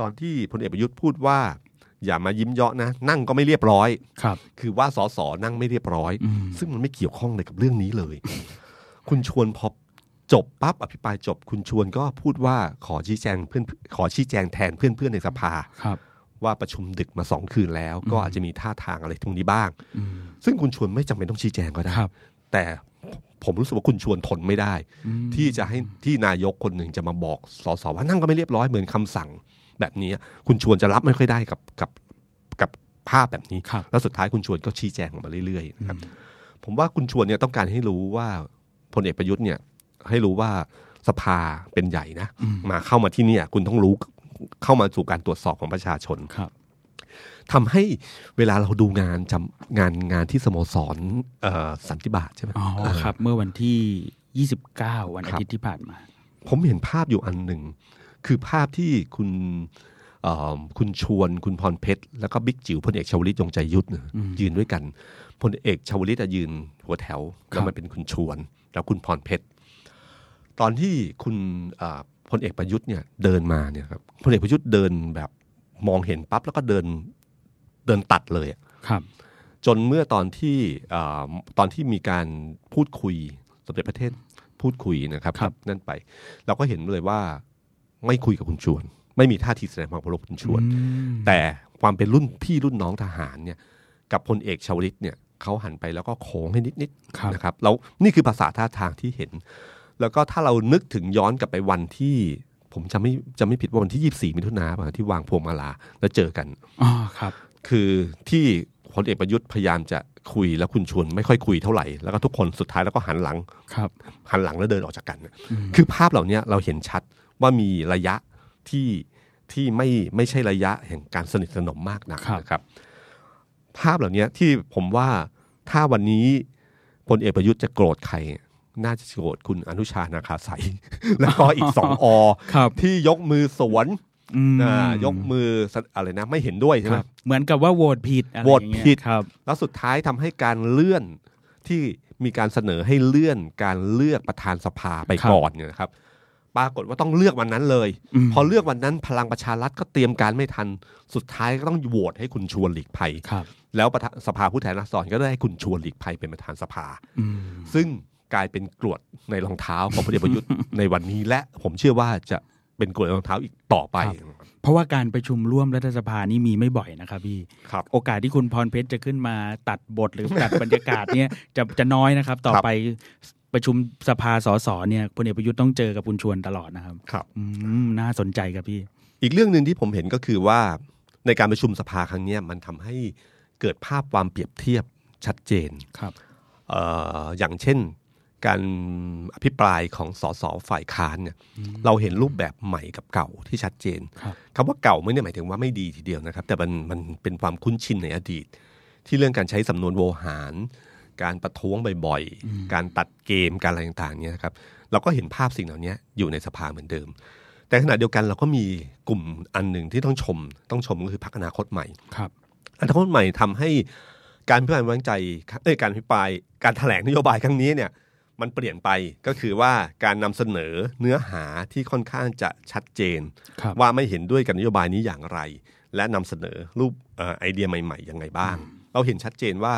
ตอนที่พลเอกประยุทธ์พูดว่า อย่ามายิ้มเยาะนะ นั่งก็ไม่เรียบร้อยครับ คือว่าสสนั่งไม่เรียบร้อยอืมซึ่งมันไม่เกี่ยวข้องเลยกับเรื่องนี้เลย คุณชวนพอจบปั๊บอภิปรายจบ คุณชวนก็พูดว่าขอชี้แจงเพื่อนขอชี้แจงแทนเพื่อนๆในสภาครับว่าประชุมดึกมาสองคืนแล้ว ก็อาจจะมีท่าทางอะไรตรงนี้บ้าง ซึ่งคุณชวนไม่จำเป็นต้องชี้แจงก็ได้ครับแต่ ผมรู้สึกว่าคุณชวนทนไม่ได้ ที่จะให้ที่นายกคนหนึ่งจะมาบอกสสว่านั่งก็ไม่เรียบร้อยเหมือนคำสั่ง แบบนี้คุณชวนจะรับไม่ค่อยได้กับกับกับภาพแบบนี้ครับแล้วสุดท้ายคุณชวนก็ชี้แจงออกมาเรื่อยๆนะครับผมว่าคุณชวนเนี่ยต้องการให้รู้ว่าพลเอกประยุทธ์เนี่ยให้รู้ว่าสภาเป็นใหญ่นะ มาเข้ามาที่เนี่ยคุณต้องรู้เข้ามาสู่การตรวจสอบของประชาชนครับ ทำให้เวลาเราดูงานจำงานงานที่สโมสรเอ่อสันติบาตใช่ไหมอ๋อเออครับ เมื่อวันที่ 29 วันอาครับทิตย์ที่ผ่านมา ผมเห็นภาพอยู่อันหนึ่ง คือภาพที่คุณเอ่อคุณชวนคุณพรเพชร แล้วก็บิ๊กจิ๋วพลเอกชวลิตยงใจยุทธเนี่ยยืนด้วยกันพลเอกชวลิตอะยืนหัวแถวแล้วมันเป็นคุณชวน แล้วคุณพรเพชร ตอนที่คุณเอ่อพลเอกประยุทธ์เนี่ยเดินมาเนี่ยครับพลเอกประยุทธ์เดินแบบมองเห็นปั๊บแล้วก็เดิน เดินตัดเลยอะครับ จนเมื่อตอนที่เอ่อตอนที่มีการพูดคุยสมเด็จพระเทศพูดคุยนะครับครับนั่นไป เราก็เห็นเลยว่าไม่คุยกับคุณชวน ไม่มีท่าทีแสดงความเคารพคุณชวนอืมแต่ความเป็นรุ่นพี่รุ่นน้องทหารเนี่ย กับพลเอกชาวลิตเนี่ยเขาหันไปแล้วก็โค้งให้นิดครับๆนะครับแล้วนี่คือภาษาท่าทางที่เห็น แล้วก็ถ้าเรานึกถึงย้อนกลับไปวันที่ผมจะไม่จะไม่ผิดว่าวันที่ 24 มิถุนายนที่วางพวงมาลาแล้วเจอกันอ๋อครับ คือที่พลเอกประยุทธ์พยายามจะคุยแล้วคุณชวนไม่ค่อยคุยเท่าไหร่แล้วก็ทุกคนสุดท้ายแล้วก็หันหลังครับหันหลังแล้วเดินออกจากกันน่ะคือภาพเหล่านี้เราเห็นชัดว่ามีระยะที่ที่ไม่ไม่ใช่ระยะแห่งการสนิทสนมมากนักครับนะครับ ภาพเหล่านี้ที่ผมว่าถ้าวันนี้พลเอกประยุทธ์จะโกรธใคร น่าจะโกรธคุณอนุชานาคาใสแล้วก็อีกสองอครับที่ยกมือสวนอืมอ่า ยกมืออะไรนะไม่เห็นด้วยใช่คไหมรับเหมือนกับว่าโหวตผิดอะไรโหวตอย่างเงี้ยผิดครับ แล้วสุดท้ายทำให้การเลื่อนที่มีการเสนอให้เลื่อนการเลือกประธานสภาไปครับก่อนเนี่ยนะครับ ปรากฏว่าต้องเลือกวันนั้นเลยอืมพอเลือกวันนั้นพลังประชารัฐก็เตรียมการไม่ทัน สุดท้ายก็ต้องโหวตให้คุณชวนหลีกภัยครับแล้วประธานสภาผู้แทนราษฎรก็ได้ให้คุณชวนหลีกภัยเป็นประธานสภาอืมซึ่งกลายเป็นกรวดในรองเท้าของพลเอกประยุทธ์ในวันนี้และผมเชื่อว่าจะ เป็นกรวดในรองเท้าอีกต่อไป เพราะว่าการประชุมร่วมรัฐสภานี่มีไม่บ่อยนะครับพี่ครับโอกาสที่คุณพรเพชรจะขึ้นมาตัดบทหรือตัดบรรยากาศเนี่ยจะจะน้อยนะครับ ต่อครับไปประชุมสภาสสเนี่ยพลเอกประยุทธ์ต้องเจอกับคุณชวนตลอดนะครับครับอืมน่าสนใจครับพี่ อีกเรื่องหนึ่งที่ผมเห็นก็คือว่าในการประชุมสภาครั้งเนี้ยมันทำให้เกิดภาพความเปรียบเทียบชัดเจนครับเอออย่างเช่น การอภิปรายของสสฝ่ายค้านเนี่ยเราเห็นรูปแบบใหม่กับเก่าที่ชัดเจนครับคำว่าเก่าไม่ได้หมายถึงว่าไม่ดีทีเดียวนะครับ แต่มันมันเป็นความคุ้นชินในอดีต ที่เรื่องการใช้สำนวนโวหาร การประท้วงบ่อยๆ การตัดเกมการอะไรต่างๆเนี่ยนะครับเราก็เห็นภาพสิ่งเหล่านี้อยู่ในสภาเหมือนเดิม แต่ขณะเดียวกันเราก็มีกลุ่มอันหนึ่งที่ต้องชม ต้องชมก็คือพรรคอนาคตใหม่ครับอนาคตใหม่ทำให้การพิพากษาไว้วางใจเอ้ยการพิปรายการแถลงนโยบายครั้งนี้เนี่ย มันเปลี่ยนไปก็คือว่าการนำเสนอเนื้อหาที่ค่อนข้างจะชัดเจนครับว่าไม่เห็นด้วยกับนโยบายนี้อย่างไร และนำเสนอรูปเอ่อไอเดียใหม่ๆยังไงบ้าง เราเห็นชัดเจนว่า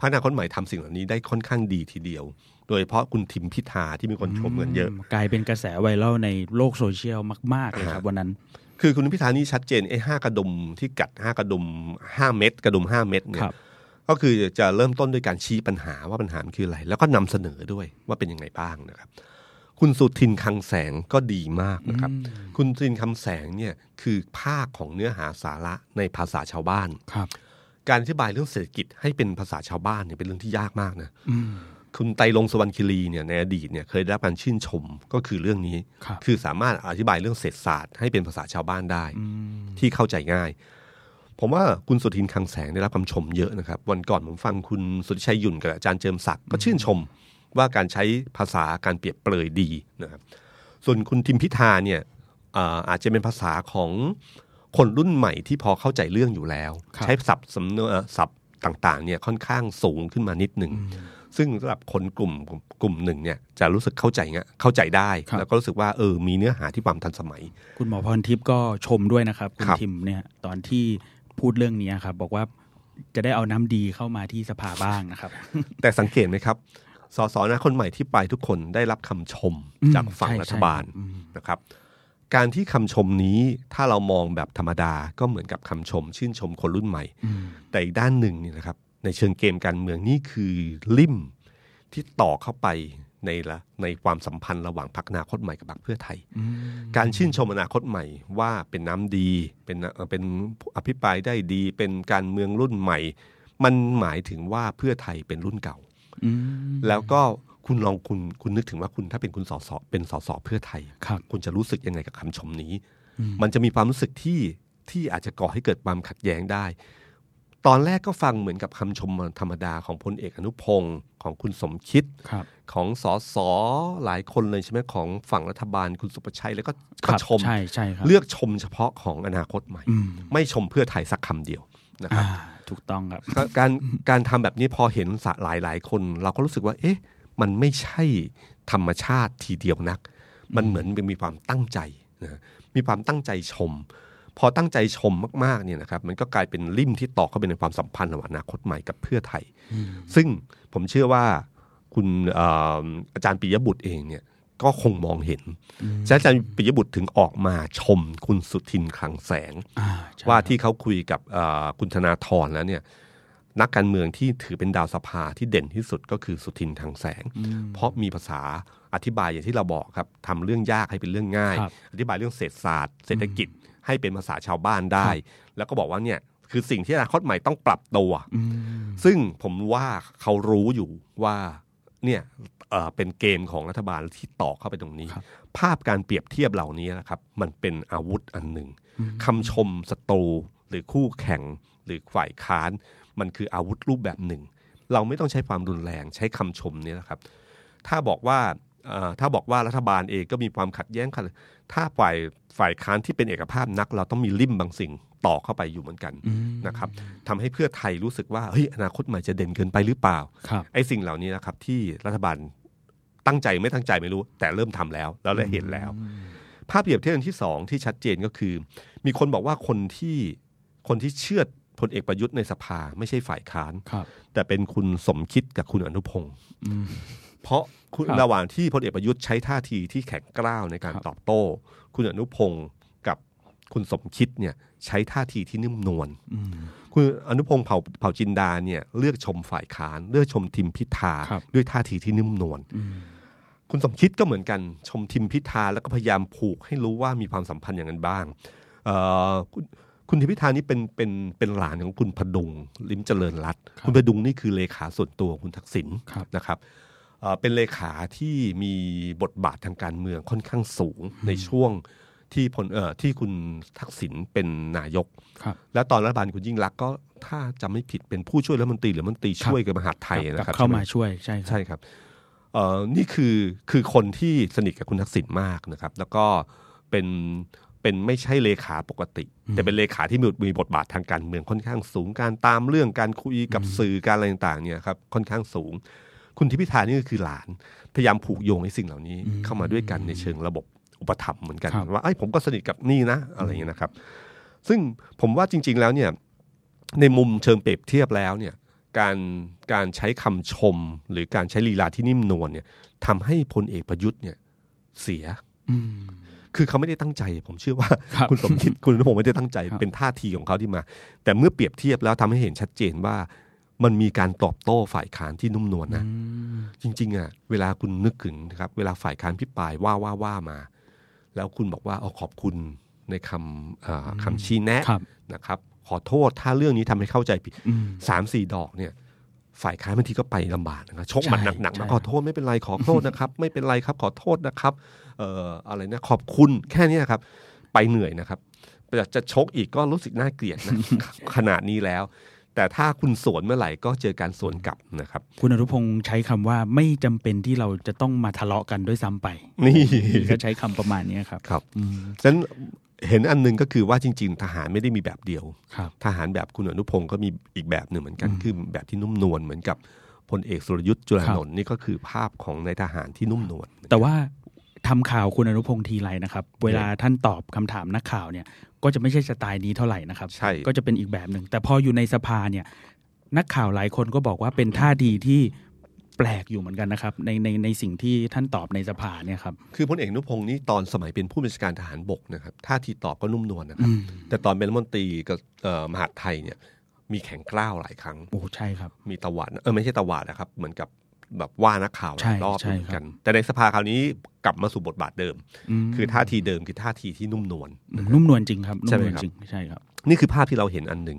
พรรคอนาคตใหม่ทำสิ่งเหล่านี้ได้ค่อนข้างดีทีเดียว โดยเฉพาะคุณทิมพิธาที่มีคนชมกันเยอะมกลายเป็นกระแสไวรัลในโลกโซเชียลมาก ๆ เลยครับวันนั้น คือคุณพิธานี่ชัดเจนไอ้ห้ากระดุมที่กัดห้ากระดุมห้าเม็ดกระดุมห้าเม็ดเนี่คยรับ ก็คือจะเริ่มต้นด้วยการชี้ปัญหาว่าปัญหามันคืออะไร แล้วก็นำเสนอด้วยว่าเป็นยังไงบ้างนะครับ คุณสุทินคลังแสงก็ดีมากนะครับ คุณสุทินคำแสงเนี่ยคือภาคของเนื้อหาสาระในภาษาชาวบ้านครับ การอธิบายเรื่องเศรษฐกิจให้เป็นภาษาชาวบ้านเนี่ยเป็นเรื่องที่ยากมากนะอืมคุณไตรลงค์สวรรณคิรีเนี่ยในอดีตเนี่ยเคยได้รับการชื่นชมก็คือเรื่องนี้ครับคือสามารถอธิบายเรื่องเศรษฐศาสตร์ให้เป็นภาษาชาวบ้านได้อืมที่เข้าใจง่าย ผมว่าคุณสุทินคลังแสงได้รับคำชมเยอะนะครับ วันก่อนผมฟังคุณสุทธิชัยหยุ่นกับอาจารย์เจิมศักดิ์ก็ชื่นชมว่าการใช้ภาษาการเปรียบเปรยดีนะครับ ส่วนคุณทิมพิธาเนี่ยอ่าอาจจะเป็นภาษาของคนรุ่นใหม่ที่พอเข้าใจเรื่องอยู่แล้วครับใช้ศัพท์สำเนาศัพท์ต่างๆเนี่ยค่อนข้างสูงขึ้นมานิดหนึ่งซึ่งสำหรับคนกลุ่มกลุ่มหนึ่งเนี่ยจะรู้สึกเข้าใจเงี้ยเข้าใจได้ครับแล้วก็รู้สึกว่าเออมีเนื้อหาที่ความทันสมัย คุณหมอพรทิพย์ก็ชมด้วยนะครับ คุณครับทิมเนี่ยตอนที่ พูดเรื่องนี้ครับ บอกว่าจะได้เอาน้ำดีเข้ามาที่สภาบ้างนะครับ แต่สังเกตไหมครับสสนะคนใหม่ที่ไปทุกคนได้รับคำชมอืมจากฝั่งใช่รัฐบาลใช่ครับอืมนะครับ การที่คำชมนี้ถ้าเรามองแบบธรรมดาก็เหมือนกับคำชม ชื่นชมคนรุ่นใหม่อืมแต่อีกด้านหนึ่งนี่นะครับ ในเชิงเกมการเมืองนี่คือลิ่มที่ต่อเข้าไป ในละในความสัมพันธ์ระหว่างพรรคอนาคตใหม่กับพรรคเพื่อไทยอืมการชื่นชมอนาคตใหม่ว่าเป็นน้ำดีเป็นเอ่อเป็นอภิปรายได้ดี เป็นการเมืองรุ่นใหม่ มันหมายถึงว่าเพื่อไทยเป็นรุ่นเก่าอืมแล้วก็คุณลองคุณคุณนึกถึงว่าคุณถ้าเป็นคุณสสเป็นสสเพื่อไทยครับคุณจะรู้สึกยังไงกับคำชมนี้อืมมันจะมีความรู้สึกที่ที่อาจจะก่อให้เกิดความขัดแย้งได้ ตอนแรกก็ฟังเหมือนกับคำชมธรรมดาของพลเอกอนุพงศ์ของคุณสมคิดครับของสสหลายคนเลยใช่ไหมของฝั่งรัฐบาลคุณสุประชัยแล้วก็คก็รับชมใช่ใช่ครับเลือกชมเฉพาะของอนาคตใหม่อืมไม่ชมเพื่อไทยสักคำเดียวนะครับอ่าถูกต้องครับก็การการทำแบบนี้พอเห็นสะหลายหลายคน เราก็รู้สึกว่า เอ๊ะ มันไม่ใช่ธรรมชาติทีเดียวนัก มันเหมือนมีความตั้งใจนะมีความตั้งใจชม พอตั้งใจชมมากๆเนี่ยนะครับมันก็กลายเป็นริมที่ตอกเข้าไปในความสัมพันธ์ระหว่างอนาคตใหม่กับเพื่อไทย ซึ่งผมเชื่อว่าคุณเอ่ออาจารย์ปิยบุตรเองเนี่ยก็คงมองเห็นฉะนั้นอาจารย์ปิยบุตรถึงออกมาชมคุณสุทินคลังแสงอ่าใช่ว่าที่เขาคุยกับเอ่อคุณธนาธรแล้วเนี่ยนักการเมืองที่ถือเป็นดาวสภาที่เด่นที่สุดก็คือสุทินทางแสง เพราะมีภาษาอธิบายอย่างที่เราบอกครับทำเรื่องยากให้เป็นเรื่องง่ายครับอธิบายเรื่องเศรษฐศาสตร์ เศรษฐกิจ ให้เป็นภาษาชาวบ้านได้ แล้วก็บอกว่าเนี่ยคือสิ่งที่อนาคตใหม่ต้องปรับตัวอืมซึ่งผมว่าเขารู้อยู่ว่าเนี่ยเอ่อเป็นเกมของรัฐบาลที่ต่อเข้าไปตรงนี้ครับภาพการเปรียบเทียบเหล่านี้นะครับ มันเป็นอาวุธอันหนึ่งคำชมศัตรูหรือคู่แข่งหรือฝ่ายค้าน มันคืออาวุธรูปแบบหนึ่ง เราไม่ต้องใช้ความรุนแรงใช้คำชมนี้นะครับ ถ้าบอกว่าเอ่อ ถ้าบอกว่ารัฐบาลเองก็มีความขัดแย้งกันถ้าฝ่ายฝ่ายค้านที่เป็นเอกภาพนัก เราต้องมีริมบางสิ่งต่อเข้าไปอยู่เหมือนกันนะครับทำให้เพื่อไทยรู้สึกว่าเฮ้ยอนาคตใหม่จะเด่นเกินไปหรือเปล่าครับไอ้สิ่งเหล่านี้นะครับที่รัฐบาลตั้งใจไม่ตั้งใจไม่รู้ แต่เริ่มทำแล้วแล้วได้เห็นแล้ว ภาพเปรียบเทียบอันที่สองที่ชัดเจนก็คือ มีคนบอกว่าคนที่คนที่เชื่อดพลเอกประยุทธ์ในสภาไม่ใช่ฝ่ายค้านครับแต่เป็นคุณสมคิดกับคุณอนุพงศ์ เพราะคุณครับระหว่างที่พลเอกประยุทธ์ใช้ท่าทีที่แข็งกร้าวในการครับตอบโต้ คุณอนุพงศ์กับคุณสมคิดเนี่ยใช้ท่าทีที่นิ่มนวลอืมคุณอนุพงศ์เผ่าเผ่าจินดาเนี่ยเลือกชมฝ่ายค้าน เลือกชมทิมพิธาครับด้วยท่าทีที่นิ่มนวลอืมคุณสมคิดก็เหมือนกันชมทิมพิธาแล้วก็พยายามผูกให้รู้ว่ามีความสัมพันธ์อย่างนั้นบ้างเอ่อคุณคุณทิมพิธานี่เป็นเป็นเป็นหลานของคุณพดุงลิมเจริญรัตน์ครับคุณพดุงนี่คือเลขาส่วนตัวของคุณทักษิณครับนะครับ เอ่อเป็นเลขาที่มีบทบาททางการเมืองค่อนข้างสูงในช่วงที่พลเอ่อที่คุณทักษิณเป็นนายกครับแล้วตอนรัฐบาลคุณยิ่งรักษณ์ก็ถ้าจำไม่ผิดเป็นผู้ช่วยรัฐมนตรีหรือรัฐมนตรีช่วยกับมหาดไทยกลันะครับเข้าใช่ไหมาช่วยใช่ครับใช่ครับเอ่อนี่คือคือคนที่สนิทกับคุณทักษิณมากนะครับ แล้วก็เป็นเป็นไม่ใช่เลขาปกติ แต่เป็นเลขาที่มีมีบทบาททางการเมืองค่อนข้างสูงการตามเรื่องการคุยกับสื่อการอะไรต่างๆเนี่ยครับค่อนข้างสูง คุณทิพิธานี่ก็คือหลาน พยายามผูกโยงให้สิ่งเหล่านี้เข้ามาด้วยกันในเชิงระบบอุปถัมภ์เหมือนกันครับว่าไอ้ยผมก็สนิทกับนี่นะอะไรอย่างเงี้ยนะครับ ซึ่งผมว่าจริง ๆแล้วเนี่ยในมุมเชิงเปรียบเทียบแล้วเนี่ยการการใช้คำชมหรือการใช้ลีลาที่นิ่มนวลเนี่ยทำให้พลเอกประยุทธ์เนี่ยเสียอืมคือเขาไม่ได้ตั้งใจ ผมเชื่อว่าครับคุณสมคิดคุณอนุพงศ์ไม่ได้ตั้งใจครับเป็นท่าทีของเขาที่มา แต่เมื่อเปรียบเทียบแล้วทำให้เห็นชัดเจนว่า มันมีการตอบโต้ฝ่ายค้านที่นุ่มนวลนะจริง ๆอะเวลาคุณนึกถึงนะครับ เวลาฝ่ายค้านพิปรายว่าว่าว่ามา แล้วคุณบอกว่าเอาขอบคุณในคำเอ่ออคำชี้แนะครับนะครับ ขอโทษถ้าเรื่องนี้ทำให้เข้าใจผิดอืมสามสี่ดอกเนี่ย ฝ่ายค้านบางทีก็ไปลำบากนะครับชกหมัดใช่หนักๆใช่มาขอโทษไม่เป็นไรขอโทษนะครับ ไม่เป็นไรครับ ขอโทษนะครับ เอ่ออะไรนะขอบคุณแค่เนี้ยครับ ไปเหนื่อยนะครับจะจะชกอีกก็รู้สึกน่าเกลียดนะขนาดนี้แล้ว แต่ถ้าคุณสวนเมื่อไหร่ก็เจอการสวนกลับนะครับ คุณอนุพงศ์ใช้คำว่าไม่จำเป็นที่เราจะต้องมาทะเลาะกันด้วยซ้ำไป นี่ก็ใช้คำประมาณนี้ครับครับอืมฉะนั้นเห็นอันหนึงก็คือว่าจริง ๆ ทหารไม่ได้มีแบบเดียวครับทหารแบบคุณอนุพงศ์ก็มีอีกแบบหนึ่งเหมือนกันคือแบบที่นุ่มนวลเหมือนกับพลเอกสุรยุทธ์จุลานนท์นี่ก็คือภาพของนายทหารที่นุ่มนวลแต่ว่าทำข่าวคุณอนุพงศ์ทีไรนะครับ เวลาท่านตอบคำถามนักข่าวเนี่ย ก็จะไม่ใช่สไตล์นี้เท่าไหร่นะครับใช่ก็จะเป็นอีกแบบหนึ่งแต่พออยู่ในสภาเนี่ย นักข่าวหลายคนก็บอกว่าเป็นท่าทีที่แปลกอยู่เหมือนกันนะครับ ในในในสิ่งที่ท่านตอบในสภาเนี่ยครับคือพลเอกอนุพงศ์นี่ตอนสมัยเป็นผู้บัญชาการทหารบกนะครับท่าทีตอบก็นุ่มนวลนะครับ แต่ตอนเป็นรัฐมนตรีกับเอ่อมหาดไทยเนี่ยมีแข็งกล้าวหลายครั้งโอ้ใช่ครับ มีตะหวาดเออไม่ใช่ตะหวาดนะครับ เหมือนกับ แบบว่านักข่าวหใช่ลายรอบใช่เหมือนครักับนแต่ในสภาคราวนี้กลับมาสู่บทบาทเดิมมคือท่าทีเดิมคือท่าทีที่นุ่มนวลอืมนุ่มนวลจริงครับนุ่ใช่มไหมนวลครับจริงใช่ครับ นี่คือภาพที่เราเห็นอันหนึ่ง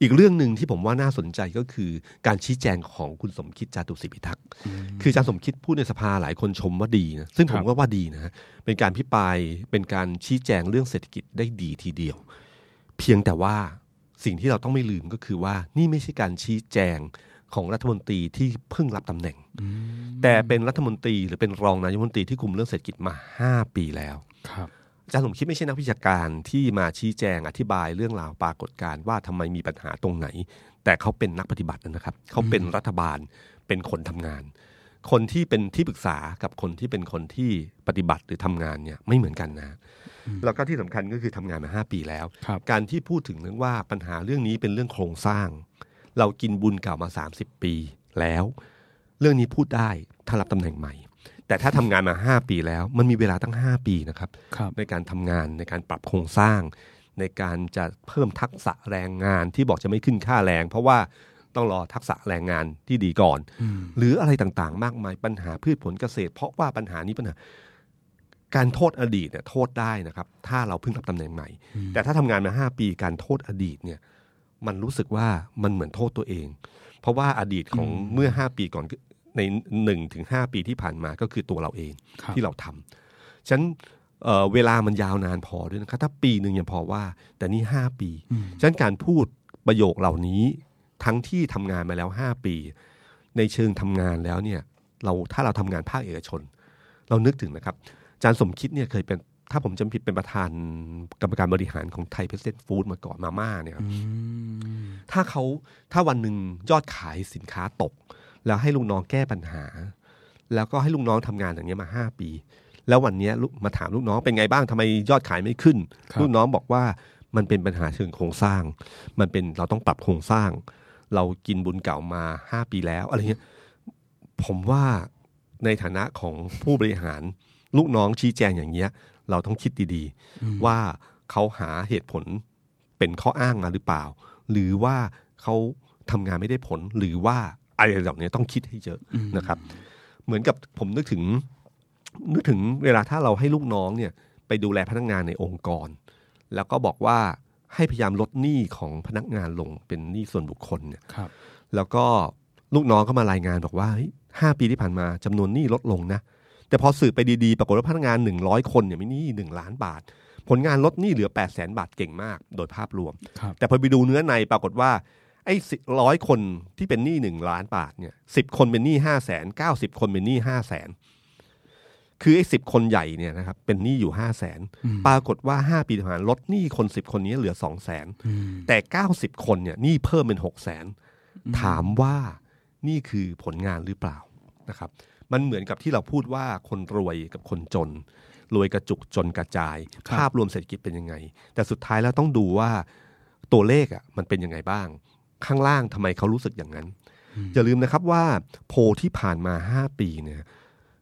อีกเรื่องหนึ่งที่ผมว่าน่าสนใจก็คือการชี้แจงของคุณสมคิดจาตุศรีพิทักษ์คืออาจารย์สมคิดพูดในสภาหลายคนชมว่าดีนะซึ่งผมครับก็ว่าดีนะ เป็นการพิปรายเป็นการชี้แจงเรื่องเศรษฐกิจได้ดีทีเดียว เพียงแต่ว่าสิ่งที่เราต้องไม่ลืมก็คือว่านี่ไม่ใช่การชี้แจง ของรัฐมนตรีที่เพิ่งรับตำแหน่ง แต่เป็นรัฐมนตรีหรือเป็นรองนายกรัฐมนตรีที่คุมเรื่องเศรษฐกิจมาห้าปีแล้วครับอาจารย์สมคิดไม่ใช่นักวิชาการที่มาชี้แจงอธิบายเรื่องราวปรากฏการณ์ว่าทำไมมีปัญหาตรงไหน แต่เขาเป็นนักปฏิบัตินะครับ เขาเป็นรัฐบาลเป็นคนทำงาน คนที่เป็นที่ปรึกษากับคนที่เป็นคนที่ปฏิบัติหรือทำงานเนี่ยไม่เหมือนกันนะแล้วก็ที่สำคัญก็คือทำงานมาห้าปีแล้วครับการที่พูดถึงเรื่องว่าปัญหาเรื่องนี้เป็นเรื่องโครงสร้าง เรากินบุญเก่ามา 30 ปีแล้ว เรื่องนี้พูดได้ถ้ารับตำแหน่งใหม่ แต่ถ้าทำงานมา 5 ปีแล้ว มันมีเวลาตั้ง 5 ปีนะครับครับในการทำงานในการปรับโครงสร้าง ในการจะเพิ่มทักษะแรงงานที่บอกจะไม่ขึ้นค่าแรง เพราะว่าต้องรอทักษะแรงงานที่ดีก่อนอืมหรืออะไรต่างๆ มากมายปัญหาพืชผลเกษตร เพราะว่าปัญหานี้ปัญหา การโทษอดีตเนี่ยโทษได้นะครับ ถ้าเราเพิ่งรับตำแหน่งใหม่ แต่ถ้าทำงานมาห้าปีการโทษอดีตเนี่ย มันรู้สึกว่ามันเหมือนโทษตัวเอง เพราะว่าอดีตของเมื่อห้าปีก่อนในหนึ่งถึงห้าปีที่ผ่านมาก็คือตัวเราเองครับที่เราทำฉะนันเอ่อเวลามันยาวนานพอด้วยนะครับถ้าปีหนึ่งยังพอว่า แต่นี่ห้าปีอืมฉะนั้นการพูดประโยคเหล่านี้ทั้งที่ทำงานมาแล้วห้าปี ในเชิงทำงานแล้วเนี่ยเราถ้าเราทำงานภาคเอกชน เรานึกถึงนะครับอาจารย์สมคิดเนี่ยเคยเป็น ถ้าผมจำผิดเป็นประธานกรรมการบริหารของไทยเพรสเซนต์ฟู้ดมาก่อนมาม่าเนี่ยครับอืมถ้าเขาถ้าวันหนึ่งยอดขายสินค้าตก แล้วให้ลูกน้องแก้ปัญหา แล้วก็ให้ลูกน้องทำงานอย่างนี้ยมาห้าปี แล้ววันเนี้ยลูกมาถามลูกน้องเป็นไงบ้างทำไมยอดขายไม่ขึ้นครับลูกน้องบอกว่ามันเป็นปัญหาเชิงโครงสร้าง มันเป็นเราต้องปรับโครงสร้าง เรากินบุญเก่ามาห้าปีแล้วอะไรเงี้ยผมว่าในฐานะของผู้บริหารลูกน้องชี้แจงอย่างเงี้ย เราต้องคิดดีๆ ว่าเขาหาเหตุผลเป็นข้ออ้างมาหรือเปล่า หรือว่าเขาทำงานไม่ได้ผลหรือว่าอะไรเหล่านี้ต้องคิดให้เยอะนะครับ เหมือนกับผมนึกถึง นึกถึงเวลาถ้าเราให้ลูกน้องเนี่ยไปดูแลพนักงานในองค์กร แล้วก็บอกว่าให้พยายามลดหนี้ของพนักงานลงเป็นหนี้ส่วนบุคคลเนี่ยครับแล้วก็ลูกน้องก็มารายงานบอกว่าเฮ้ยห้าปีที่ผ่านมาจำนวนหนี้ลดลงนะ แต่พอสืบไปดีๆ ปรากฏว่าพนักงานหนึ่งร้อยคนเนี่ยมีหนี้หนึ่งล้านบาท ผลงานลดหนี้เหลือแปดแสนบาทเก่งมาก โดยภาพรวมครับแต่พอไปดูเนื้อในปรากฏว่าไอ้ร้อยคนที่เป็นหนี้หนึ่งล้านบาทเนี่ยสิบคนเป็นหนี้ห้าแสนเก้าสิบคนเป็นหนี้ห้าแสนคือไอ้สิบคนใหญ่เนี่ยนะครับเป็นหนี้อยู่ห้าแสนปรากฏว่าห้าปีที่ผ่านมาลดหนี้คนสิบคนนี้เหลือสองแสนอืมแต่เก้าสิบคนเนี่ยหนี้เพิ่มเป็นหกแสนถามว่านี่คือผลงานหรือเปล่านะครับ มันเหมือนกับที่เราพูดว่าคนรวยกับคนจน รวยกระจุกจนกระจายครับภาพรวมเศรษฐกิจเป็นยังไง แต่สุดท้ายแล้วต้องดูว่าตัวเลขอะมันเป็นยังไงบ้าง ข้างล่างทำไมเขารู้สึกอย่างนั้น อย่าลืมนะครับว่าโพลที่ผ่านมาห้าปีเนี่ย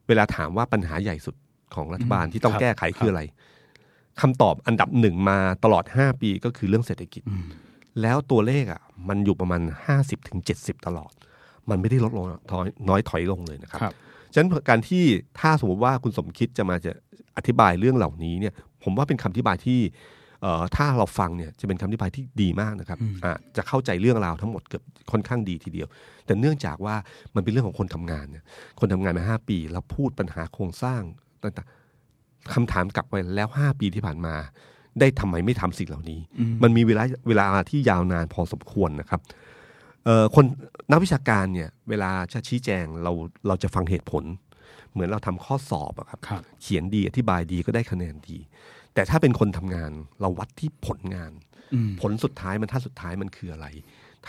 เวลาถามว่าปัญหาใหญ่สุดของรัฐบาลที่ต้องครับแก้ไขคืครัอบอะไรคำตอบอันดับหนึ่งมาตลอดห้าปีก็คือเรื่องเศรษฐกิจ แล้วตัวเลขอะมันอยู่ประมาณห้าสิบถึงเจ็ดสิบตลอด มันไม่ได้ลดลงน้อยน้อยถอยลงเลยนะครับครับ ฉะนั้นการที่ถ้าสมมติว่าคุณสมคิดจะมาจะอธิบายเรื่องเหล่านี้เนี่ย ผมว่าเป็นคำอธิบายที่เอ่อถ้าเราฟังเนี่ยจะเป็นคำอธิบายที่ดีมากนะครับอะจะเข้าใจเรื่องราวทั้งหมดเกือบค่อนข้างดีทีเดียว แต่เนื่องจากว่ามันเป็นเรื่องของคนทำงานเนี่ยคนทำงานมาห้าปี แล้วพูดปัญหาโครงสร้างต่างๆคำถามกลับไปแล้วห้าปีที่ผ่านมา ได้ทำไมไม่ทำสิ่งเหล่านี้ มันมีเวลาเวลาที่ยาวนานพอสมควรนะครับเอ่อ คนนักวิชาการเนี่ยเวลาจะชี้แจงเราเราจะฟังเหตุผล เหมือนเราทำข้อสอบอะครับครับเขียนดีอธิบายดีก็ได้คะแนนดี แต่ถ้าเป็นคนทำงานเราวัดที่ผลงานอืมผลสุดท้ายบรรทัดสุดท้ายมันคืออะไร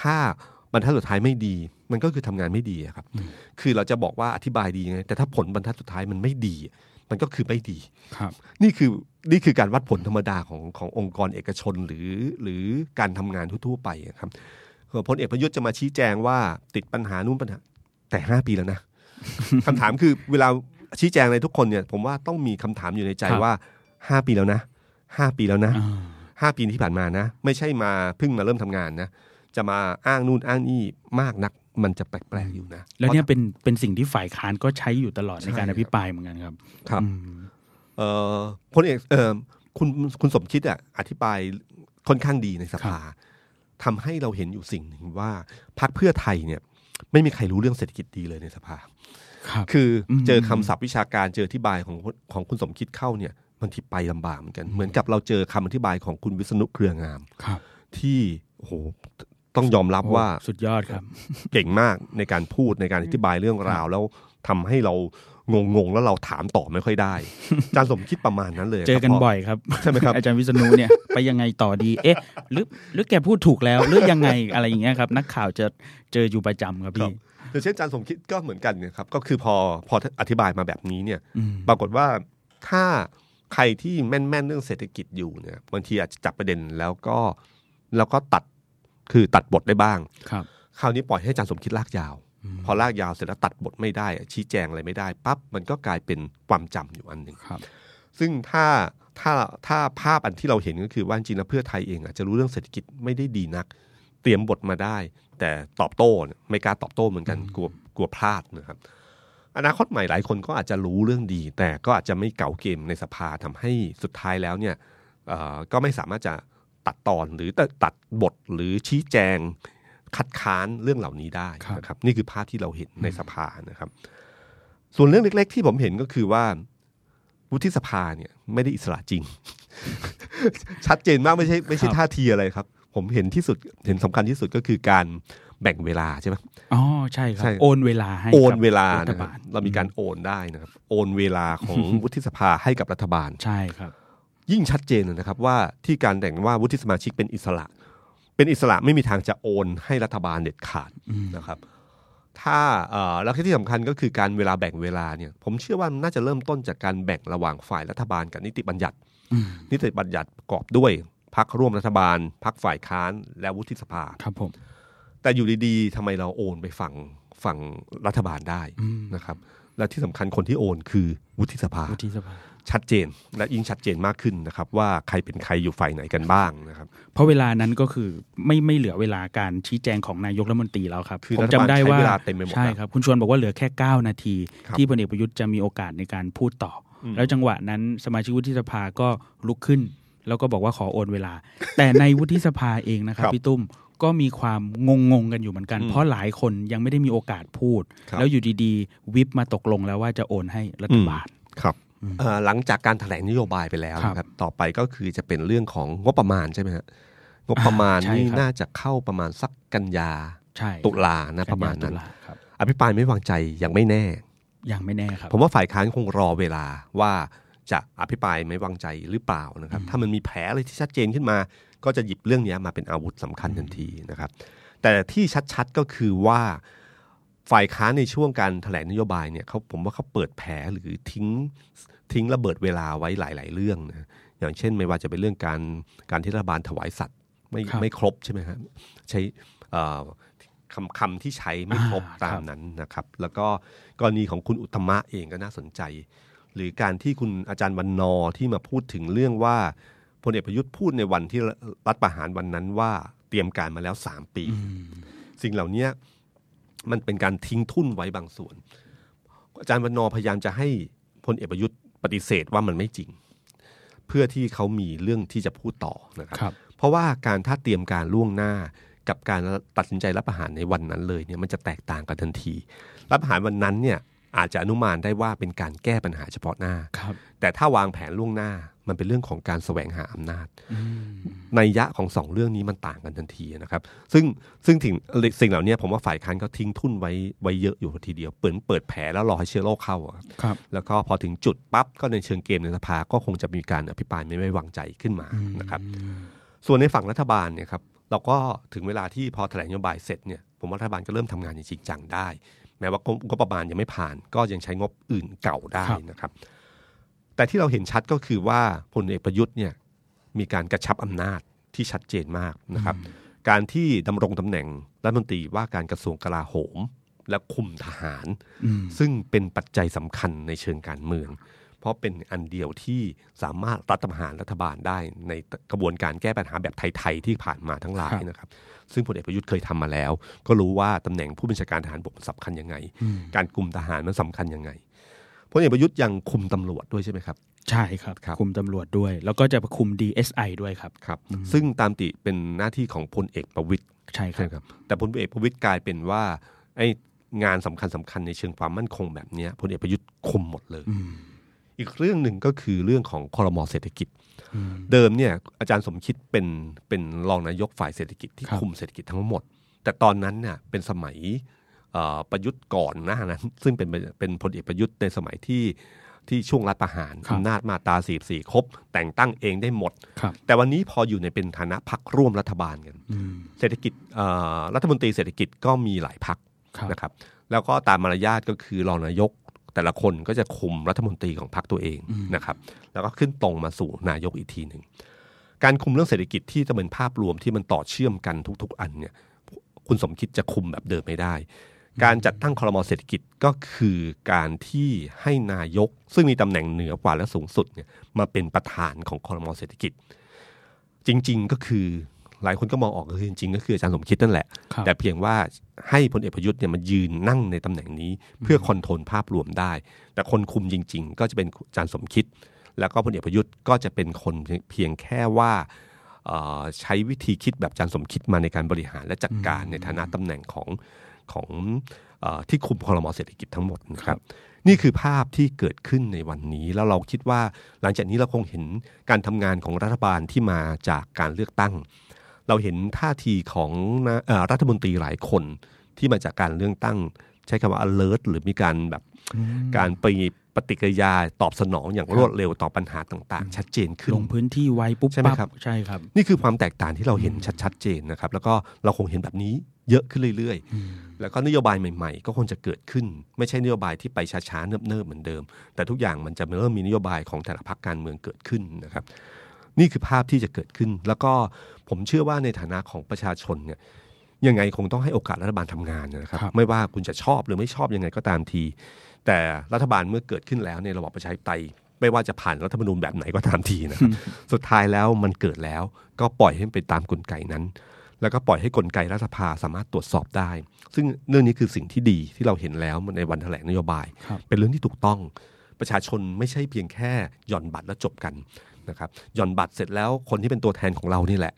ถ้าบรรทัดสุดท้ายไม่ดี มันก็คือทำงานไม่ดีอะครับ คือเราจะบอกว่าอธิบายดีไงแต่ถ้าผลบรรทัดสุดท้ายมันไม่ดี มันก็คือไม่ดีครับ นี่คือนี่คือการวัดผลธรรมดาของขององค์กรเอกชนหรือหรือการทำงานทั่วๆไปอะครับเอ่อ พลเอกประยุทธ์จะมาชี้แจงว่าติดปัญหานู่นปัญหา แต่ห้าปีแล้วนะคำถามคือเวลาชี้แจงในทุกคนเนี่ย ผมว่าต้องมีคำถามอยู่ในใจครับว่าห้าปีแล้วนะห้าปีแล้วนะอ่าห้าปีที่ผ่านมานะ ไม่ใช่มาเพิ่งมาเริ่มทำงานนะ จะมาอ้างนู่นอ้างนี่มากนักมันจะแปลกๆอยู่นะ แล้วเนี่ยเป็นเป็นสิ่งที่ฝ่ายค้านก็ใช้อยู่ตลอดในการใช่อภิปรายเหมือนกันครับ ครับอืมเอ่อพลเอกเอ่อคุณคุณสมคิดอะอธิบายค่อนข้างดีในสภา ทำให้เราเห็นอยู่สิ่งหนึ่งว่าพรรคเพื่อไทยเนี่ยไม่มีใครรู้เรื่องเศรษฐกิจดีเลยในสภาครับคืออมเจอคำศัพท์วิชาการเจออธิบายของของคุณสมคิดเข้าเนี่ยบางทีไปลำบากเหมือนกัน เหมือนกับเราเจอคำอธิบายของคุณวิษณุเครืองามครับ ที่โอ้โหต้องยอมรับว่าโอ้สุดยอดครับ เก่งมากในการพูดในการอธิบายเรื่องราวแล้วทำให้เรา งงๆแล้วเราถามต่อไม่ค่อยได้อาจารย์สมคิดประมาณนั้นเลยเจอกันครับบ่อยครับใช่ไหมครับอาจารย์วิษณุเนี่ยไปยังไงต่อดี เอ๊ะ หรือหรือแกพูดถูกแล้วหรือยังไงอะไรอย่างเงี้ยครับ นักข่าวจะเจออยู่ประจำครับครัพี่บอย่างเช่นอาจารย์สมคิดก็เหมือนกันเนี่ยครับก็คือพอพออธิบายมาแบบนี้เนี่ยอืมปรากฏว่าถ้าใครที่แม่นๆเรื่องเศรษฐกิจอยู่เนี่ยบางทีอาจจะจับประเด็นแล้วก็แล้วก็ตัดคือตัดบทได้บ้างครับ คราวนี้ปล่อยให้อาจารย์สมคิดลากยาว พอลากยาวเสร็จแล้วตัดบทไม่ได้ ชี้แจงอะไรไม่ได้ปั๊บมันก็กลายเป็นความจำอยู่อันหนึ่งครับซึ่งถ้าถ้าถ้าภาพอันที่เราเห็นก็คือว่าจริงๆแล้วเพื่อไทยเองอาจจะรู้เรื่องเศรษฐกิจไม่ได้ดีนัก เตรียมบทมาได้ แต่ตอบโต้เนี่ยไม่กล้าตอบโต้เหมือนกันกลัวกลัวพลาดนะครับอนาคตใหม่หลายคนก็อาจจะรู้เรื่องดี แต่ก็อาจจะไม่เก่าเกมในสภาทำให้สุดท้ายแล้วเนี่ยเอ่อก็ไม่สามารถจะตัดตอนหรือตัดตัดบทหรือชี้แจง คัดค้านเรื่องเหล่านี้ได้ครับนะครับ นี่คือภาพที่เราเห็นในสภานะครับ ส่วนเรื่องเล็ก ๆ ที่ผมเห็นก็คือว่าวุฒิสภาเนี่ยไม่ได้อิสระจริง ชัดเจนมากไม่ใช่ไม่ใช่ครับท่าทีอะไรครับ ผมเห็นที่สุดเห็นสำคัญที่สุดก็คือการแบ่งเวลาใช่ไหมอ๋อใช่ครับใช่โอนเวลาให้โอนกับเวลารัฐนะครับบาลเรามีการโอนได้นะครับ โอนเวลาของวุฒิสภาให้กับรัฐบาลใช่ครับ ยิ่งชัดเจนเลยนะครับว่าที่การแต่งว่าวุฒิสมาชิกเป็นอิสระ เป็นอิสระไม่มีทางจะโอนให้รัฐบาลเด็ดขาดนะครับ ถ้าเอ่อแล้วที่สำคัญก็คือการเวลาแบ่งเวลาเนี่ย ผมเชื่อว่าน่าจะเริ่มต้นจากการแบ่งระหว่างฝ่ายรัฐบาลกับนิติบัญญัติอืมนิติบัญญัติประกอบด้วยพักร่วมรัฐบาลพักฝ่ายค้านและวุฒิสภาครับผมแต่อยู่ดีๆทำไมเราโอนไปฝั่งฝั่งรัฐบาลได้นะครับ และที่สำคัญคนที่โอนคือวุฒิสภาวุฒิสภา ชัดเจนและยิ่งชัดเจนมากขึ้นนะครับ ว่าใครเป็นใครอยู่ฝ่ายไหนกันบ้างนะครับ เพราะเวลานั้นก็คือไม่ไม่เหลือเวลาการชี้แจงของนายกรัฐมนตรีแล้วครับคือผมรัฐบาลจำได้ว่าใช้เวลาเต็มไปหมดใช่แล้วครับคุณชวนบอกว่าเหลือแค่ 9 นาทีครับที่พลเอกประยุทธ์จะมีโอกาสในการพูดต่ออแล้วจังหวะนั้นสมาชิกวุฒิสภาก็ลุกขึ้น แล้วก็บอกว่าขอโอนเวลา แต่ในวุฒิสภาเองนะครับครับพี่ตุ้มก็มีความงงงๆกันอยู่เหมือนกันอืมเพราะหลายคนยังไม่ได้มีโอกาสพูดครับแล้วอยู่ดีๆ วิปมาตกลงแล้วว่าจะโอนให้รัฐบาลครับเอ่อ หลังจากการแถลงนโยบายไปแล้วครับนะครับ ต่อไปก็คือจะเป็นเรื่องของงบประมาณใช่ไหมฮะงบประมาณอ่าใช่นี่ครับน่าจะเข้าประมาณสักกันยาใช่ตุลานะประมาณนั้นกัยตุลครับอภิปรายไม่วางใจยังไม่แน่ ยังไม่แน่ครับ ผมว่าฝ่ายค้านคงรอเวลาว่าจะอภิปรายไม่วางใจหรือเปล่านะครับ ถ้ามันมีแผลอะไรที่ชัดเจนขึ้นมา ก็จะหยิบเรื่องนี้มาเป็นอาวุธสำคัญทันทีนะครับ แต่ที่ชัดๆก็คือว่า ฝ่ายค้านในช่วงการแถลงนโยบายเนี่ยเขาผมว่าเขาเปิดแผลหรือทิ้งทิ้งระเบิดเวลาไว้หลาย ๆ เรื่องนะอย่างเช่นไม่ว่าจะเป็นเรื่องการการที่รัฐบาลถวายสัตว์ไม่ครับไม่ครบใช่ไหมครับใช้เอ่อคำคำที่ใช้ไม่ครบอ่าตามครับนั้นนะครับ แล้วก็กรณีของคุณอุตตมะเองก็น่าสนใจ หรือการที่คุณอาจารย์วันนอร์ที่มาพูดถึงเรื่องว่าพลเอกประยุทธ์พูดในวันที่รัฐประหารวันนั้นว่าเตรียมการมาแล้วสามปี สิ่งเหล่านี้ มันเป็นการทิ้งทุ่นไว้บางส่วน อาจารย์วันนอร์พยายามจะให้พลเอกประยุทธ์ปฏิเสธว่ามันไม่จริง เพื่อที่เขามีเรื่องที่จะพูดต่อนะครับครับเพราะว่าการถ้าเตรียมการล่วงหน้ากับการตัดสินใจรับประหารในวันนั้นเลยเนี่ยมันจะแตกต่างกันทันที รับประหารวันนั้นเนี่ยอาจจะอนุมานได้ว่าเป็นการแก้ปัญหาเฉพาะหน้าครับแต่ถ้าวางแผนล่วงหน้า มันเป็นเรื่องของการแสวงหาอำนาจในยยะของสองเรื่องนี้มันต่างกันทันทีนะครับ ซึ่งซึ่งถึงสิ่งเหล่านี้ผมว่าฝ่ายค้านก็ทิ้งทุ่นไว้ไว้เยอะอยู่ทีเดียวเปิดเปิดแผลแล้วรอให้เชื้อโรคเข้าอะครับครับ แล้วก็พอถึงจุดปั๊บก็ในเชิงเกมในสภาก็คงจะมีการอภิปรายไม่ไว้วางใจขึ้นมานะครับ ส่วนในฝั่งรัฐบาลเนี่ยครับเราก็ถึงเวลาที่พอแถลงนโยบายเสร็จเนี่ยผมว่ารัฐบาลก็เริ่มทำงานอย่างจริงจังได้ แม้ว่างบประมาณยังไม่ผ่าน ก็ยังใช้งบอื่นเก่าได้ครับนะครับ แต่ที่เราเห็นชัดก็คือว่าพลเอกประยุทธ์เนี่ยมีการกระชับอำนาจที่ชัดเจนมากนะครับ การที่ดำรงตำแหน่งรัฐมนตรีว่าการกระทรวงกลาโหม และคุมทหาร ซึ่งเป็นปัจจัยสำคัญในเชิงการเมือง เพราะเป็นอันเดียวที่สามารถรัฐประหารรัฐบาลได้ในกระบวนการแก้ปัญหาแบบไทย ๆ ที่ผ่านมาทั้งหลายครับนะครับ ซึ่งพลเอกประยุทธ์เคยทำมาแล้ว ก็รู้ว่าตำแหน่งผู้บัญชาการทหารบกมันสำคัญยังไง การคุมทหารมันสำคัญยังไง พลเอกประยุทธ์ยังคุมตำรวจด้วยใช่ไหมครับ ใช่ครับครับคุมตำรวจด้วย แล้วก็จะคุม DSI ด้วยครับครับ ซึ่งตามติเป็นหน้าที่ของพลเอกประวิตยใช่ครัใช่บครับ แต่พลเอกประวิตยกลายเป็นว่าไอ้งานสำคัญสคัญๆในเชิงความมั่นคงแบบเนี้ยพลเอกประยุทธ์คุมหมดเลย อีกเรื่องหนึ่งก็คือเรื่องของคอรมอเศรษฐกิจ เดิมเนี่ยอาจารย์สมคิดเป็นเป็นรองนายกฝ่ายเศรษฐกิจที่ครับคุมเศรษฐกิจทั้งหมด แต่ตอนนั้นเนี่ยเป็นสมัยเอ่อ ประยุทธ์ก่อนหน้านั้น ซึ่งเป็นเป็นพลเอกประยุทธ์ในสมัยที่ที่ช่วงรัฐประหารครับอำนาจมาตราสีสี่ครบ แต่งตั้งเองได้หมดครับแต่วันนี้พออยู่ในเป็นฐานะพักร่วมรัฐบาลกันเศรษฐกิจเอ่อรัฐมนตรีเศรษฐกิจก็มีหลายพักครับนะครับ แล้วก็ตามมารยาทก็คือรองนายก แต่ละคนก็จะคุมรัฐมนตรีของพรรคตัวเองนะครับ แล้วก็ขึ้นตรงมาสู่นายกอีกทีหนึ่งการคุมเรื่องเศรษฐกิจที่จะเป็นภาพรวมที่มันต่อเชื่อมกันทุก ๆ อันเนี่ยคุณสมคิดจะคุมแบบเดิมไม่ได้ การจัดตั้งคอรมอเศรษฐกิจก็คือการที่ให้นายก ซึ่งมีตำแหน่งเหนือกว่าและสูงสุดเนี่ยมาเป็นประธานของคอรมอเศรษฐกิจ จริง ๆ ก็คือหลายคนก็มองออกก็คือจริงๆก็คืออาจารย์สมคิดนั่นแหละครับแต่เพียงว่าให้พลเอกประยุทธ์เนี่ยมายืนนั่งในตำแหน่งนี้เพื่อคอนโทรลภาพรวมได้ แต่คนคุมจริง ๆ ก็จะเป็นอาจารย์สมคิด แล้วก็พลเอกประยุทธ์ก็จะเป็นคนเพียงแค่ว่าเอ่อใช้วิธีคิดแบบอาจารย์สมคิดมาในการบริหารและจัดการในฐานะตำแหน่งของ ของเออที่คุมคอรมอเศรษฐกิจทั้งหมดนะครับ นี่คือภาพที่เกิดขึ้นในวันนี้ แล้วเราคิดว่าหลังจากนี้เราคงเห็นการทำงานของรัฐบาลที่มาจากการเลือกตั้ง เราเห็นท่าทีของนะเอ่อรัฐมนตรีหลายคนที่มาจากการเลือกตั้ง ใช้คำว่า alert หรือมีการแบบการไปปฏิกิริยาตอบสนองอย่างรวดเร็วต่อปัญหาต่างๆ ชัดเจนขึ้นลงพื้นที่ไวปุ๊บใช่ไหมปั๊บครับใช่ครับ นี่คือความแตกต่างที่เราเห็นชัดๆเจนนะครับ แล้วก็เราคงเห็นแบบนี้ เยอะขึ้นเรื่อยๆ แล้วก็นโยบายใหม่ๆ ก็คงจะเกิดขึ้น ไม่ใช่นโยบายที่ไปช้าๆ เนิบๆ เหมือนเดิม แต่ทุกอย่างมันจะเริ่มมีนโยบายของแต่ละพรรคการเมืองเกิดขึ้นนะครับ นี่คือภาพที่จะเกิดขึ้น แล้วก็ผมเชื่อว่าในฐานะของประชาชนเนี่ยยังไงคงต้องให้โอกาสรัฐบาลทำงานนะครับครับไม่ว่าคุณจะชอบหรือไม่ชอบยังไงก็ตามที แต่รัฐบาลเมื่อเกิดขึ้นแล้วในระบอบประชาธิปไตยไม่ว่าจะผ่านรัฐธรรมนูญแบบไหนก็ตามทีนะครับ สุดท้ายแล้วมันเกิดแล้วก็ปล่อยให้มันเป็นตามกลไกนั้น แล้วก็ปล่อยให้กลไกรัฐสภาสามารถตรวจสอบได้ ซึ่งเรื่องนี้คือสิ่งที่ดีที่เราเห็นแล้วในวันแถลงนโยบายครับเป็นเรื่องที่ถูกต้องประชาชนไม่ใช่เพียงแค่หย่อนบัตรแล้วจบกันนะครับหย่อนบัตรเสร็จแล้วคนที่เป็นตัวแทนของเรานี่แหละ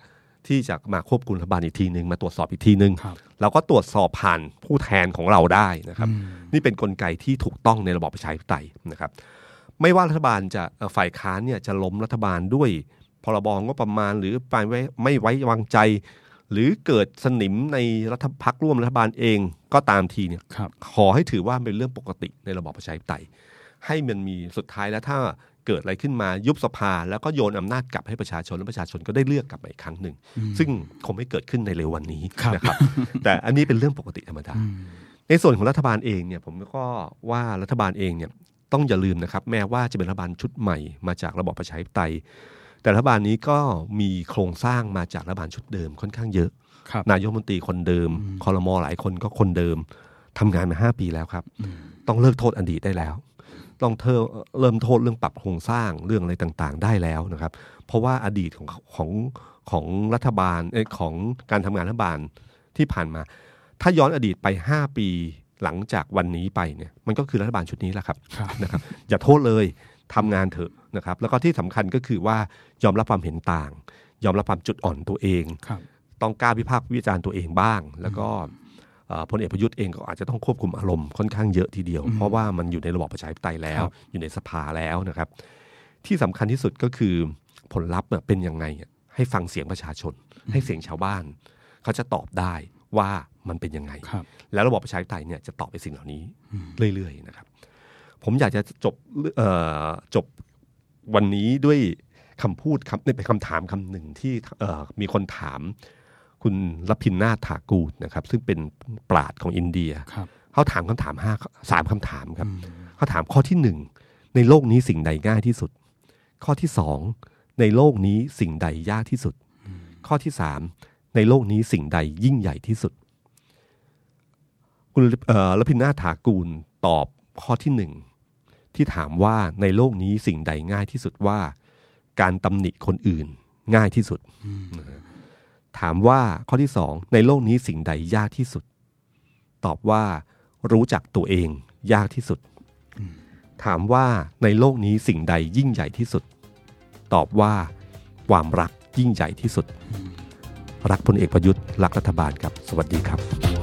ที่จะมาควบคุมรัฐบาลอีกทีหนึ่งมาตรวจสอบอีกทีหนึ่งครับเราก็ตรวจสอบผ่านผู้แทนของเราได้นะครับ นี่เป็นนกลไกที่ถูกต้องในระบอบประชาธิปไตยนะครับ ไม่ว่ารัฐบาลจะเอ่อฝ่ายค้านเนี่ยจะล้มรัฐบาลด้วยพรบงบประมาณหรือไปไว้ไม่ไว้วางใจ หรือเกิดสนิมในรัฐพักร่วมรัฐบาลเองก็ตามทีเนี่ยครับขอให้ถือว่าเป็นเรื่องปกติในระบอบประชาธิปไตย ให้มันมีสุดท้ายแล้วถ้าเกิดอะไรขึ้นมายุบสภา แล้วก็โยนอำนาจกลับให้ประชาชนและประชาชนก็ได้เลือกกลับมาอีกครั้งหนึ่ง ซึ่งคงไม่เกิดขึ้นในเร็ววันนี้ครับนะครับ แต่อันนี้เป็นเรื่องปกติธรรมดา ในส่วนของรัฐบาลเองเนี่ยผมก็ว่ารัฐบาลเองเนี่ยต้องอย่าลืมนะครับ แม้ว่าจะเป็นรัฐบาลชุดใหม่มาจากระบอบประชาธิปไตย แต่รัฐบาลนี้ก็มีโครงสร้างมาจากรัฐบาลชุดเดิมค่อนข้างเยอะครับนายกรัฐมนตรีคนเดิมคอรมอหลายคนก็คนเดิมทำงานมาห้าปีแล้วครับ ต้องเลิกโทษอดีตได้แล้ว ต้องเธอเริ่มโทษเรื่องปรับโครงสร้างเรื่องอะไรต่างๆ ได้แล้วนะครับ เพราะว่าอดีตของของของรัฐบาลเอยของการทำงานรัฐบาลที่ผ่านมา ถ้าย้อนอดีตไป 5 ปีหลังจากวันนี้ไปเนี่ยมันก็คือรัฐบาลชุดนี้แหละครับครับนะครับ อย่าโทษเลยทำงานเถอะ นะครับแล้วก็ที่สำคัญก็คือว่ายอมรับความเห็นต่าง ยอมรับความจุดอ่อนตัวเองครับต้องกล้าวิพากษ์วิจารณ์ตัวเองบ้าง แล้วก็เอ่อพลเอกประยุทธ์เองก็อาจจะต้องควบคุมอารมณ์ค่อนข้างเยอะทีเดียว เพราะว่ามันอยู่ในระบอบประชาธิปไตยแล้วครับอยู่ในสภาแล้วนะครับ ที่สำคัญที่สุดก็คือผลลัพธ์เนี่ยเป็นยังไงอะให้ฟังเสียงประชาชน ให้เสียงชาวบ้าน เขาจะตอบได้ว่ามันเป็นยังไงครับแล้วระบอบประชาธิปไตยเนี่ยจะตอบไปสิ่งเหล่านี้เรื่อยๆนะครับ ผมอยากจะจบเอ่อจบ วันนี้ด้วยคำพูดคำนี่เป็นคำถามคำหนึ่งที่เอ่อมีคนถามคุณรพินนาถถากูลนะครับ ซึ่งเป็นปราดของอินเดียครับเขาถามคำถามห้าสามคำถามครับเขาถามข้อที่หนึ่งในโลกนี้สิ่งใดง่ายที่สุด ข้อที่สองในโลกนี้สิ่งใดยากที่สุด ข้อที่สามในโลกนี้สิ่งใดยิ่งใหญ่ที่สุด คุณเอ่อรพินนาถถากูลตอบข้อที่หนึ่ง ที่ถามว่าในโลกนี้สิ่งใดง่ายที่สุดว่า การตำหนิคนอื่นง่ายที่สุด ถามว่าข้อที่สองในโลกนี้สิ่งใดยากที่สุด ตอบว่า รู้จักตัวเองยากที่สุด ถามว่าในโลกนี้สิ่งใดยิ่งใหญ่ที่สุด ตอบว่า ความรักยิ่งใหญ่ที่สุด รักพลเอกประยุทธ์รักรัฐบาลครับ สวัสดีครับ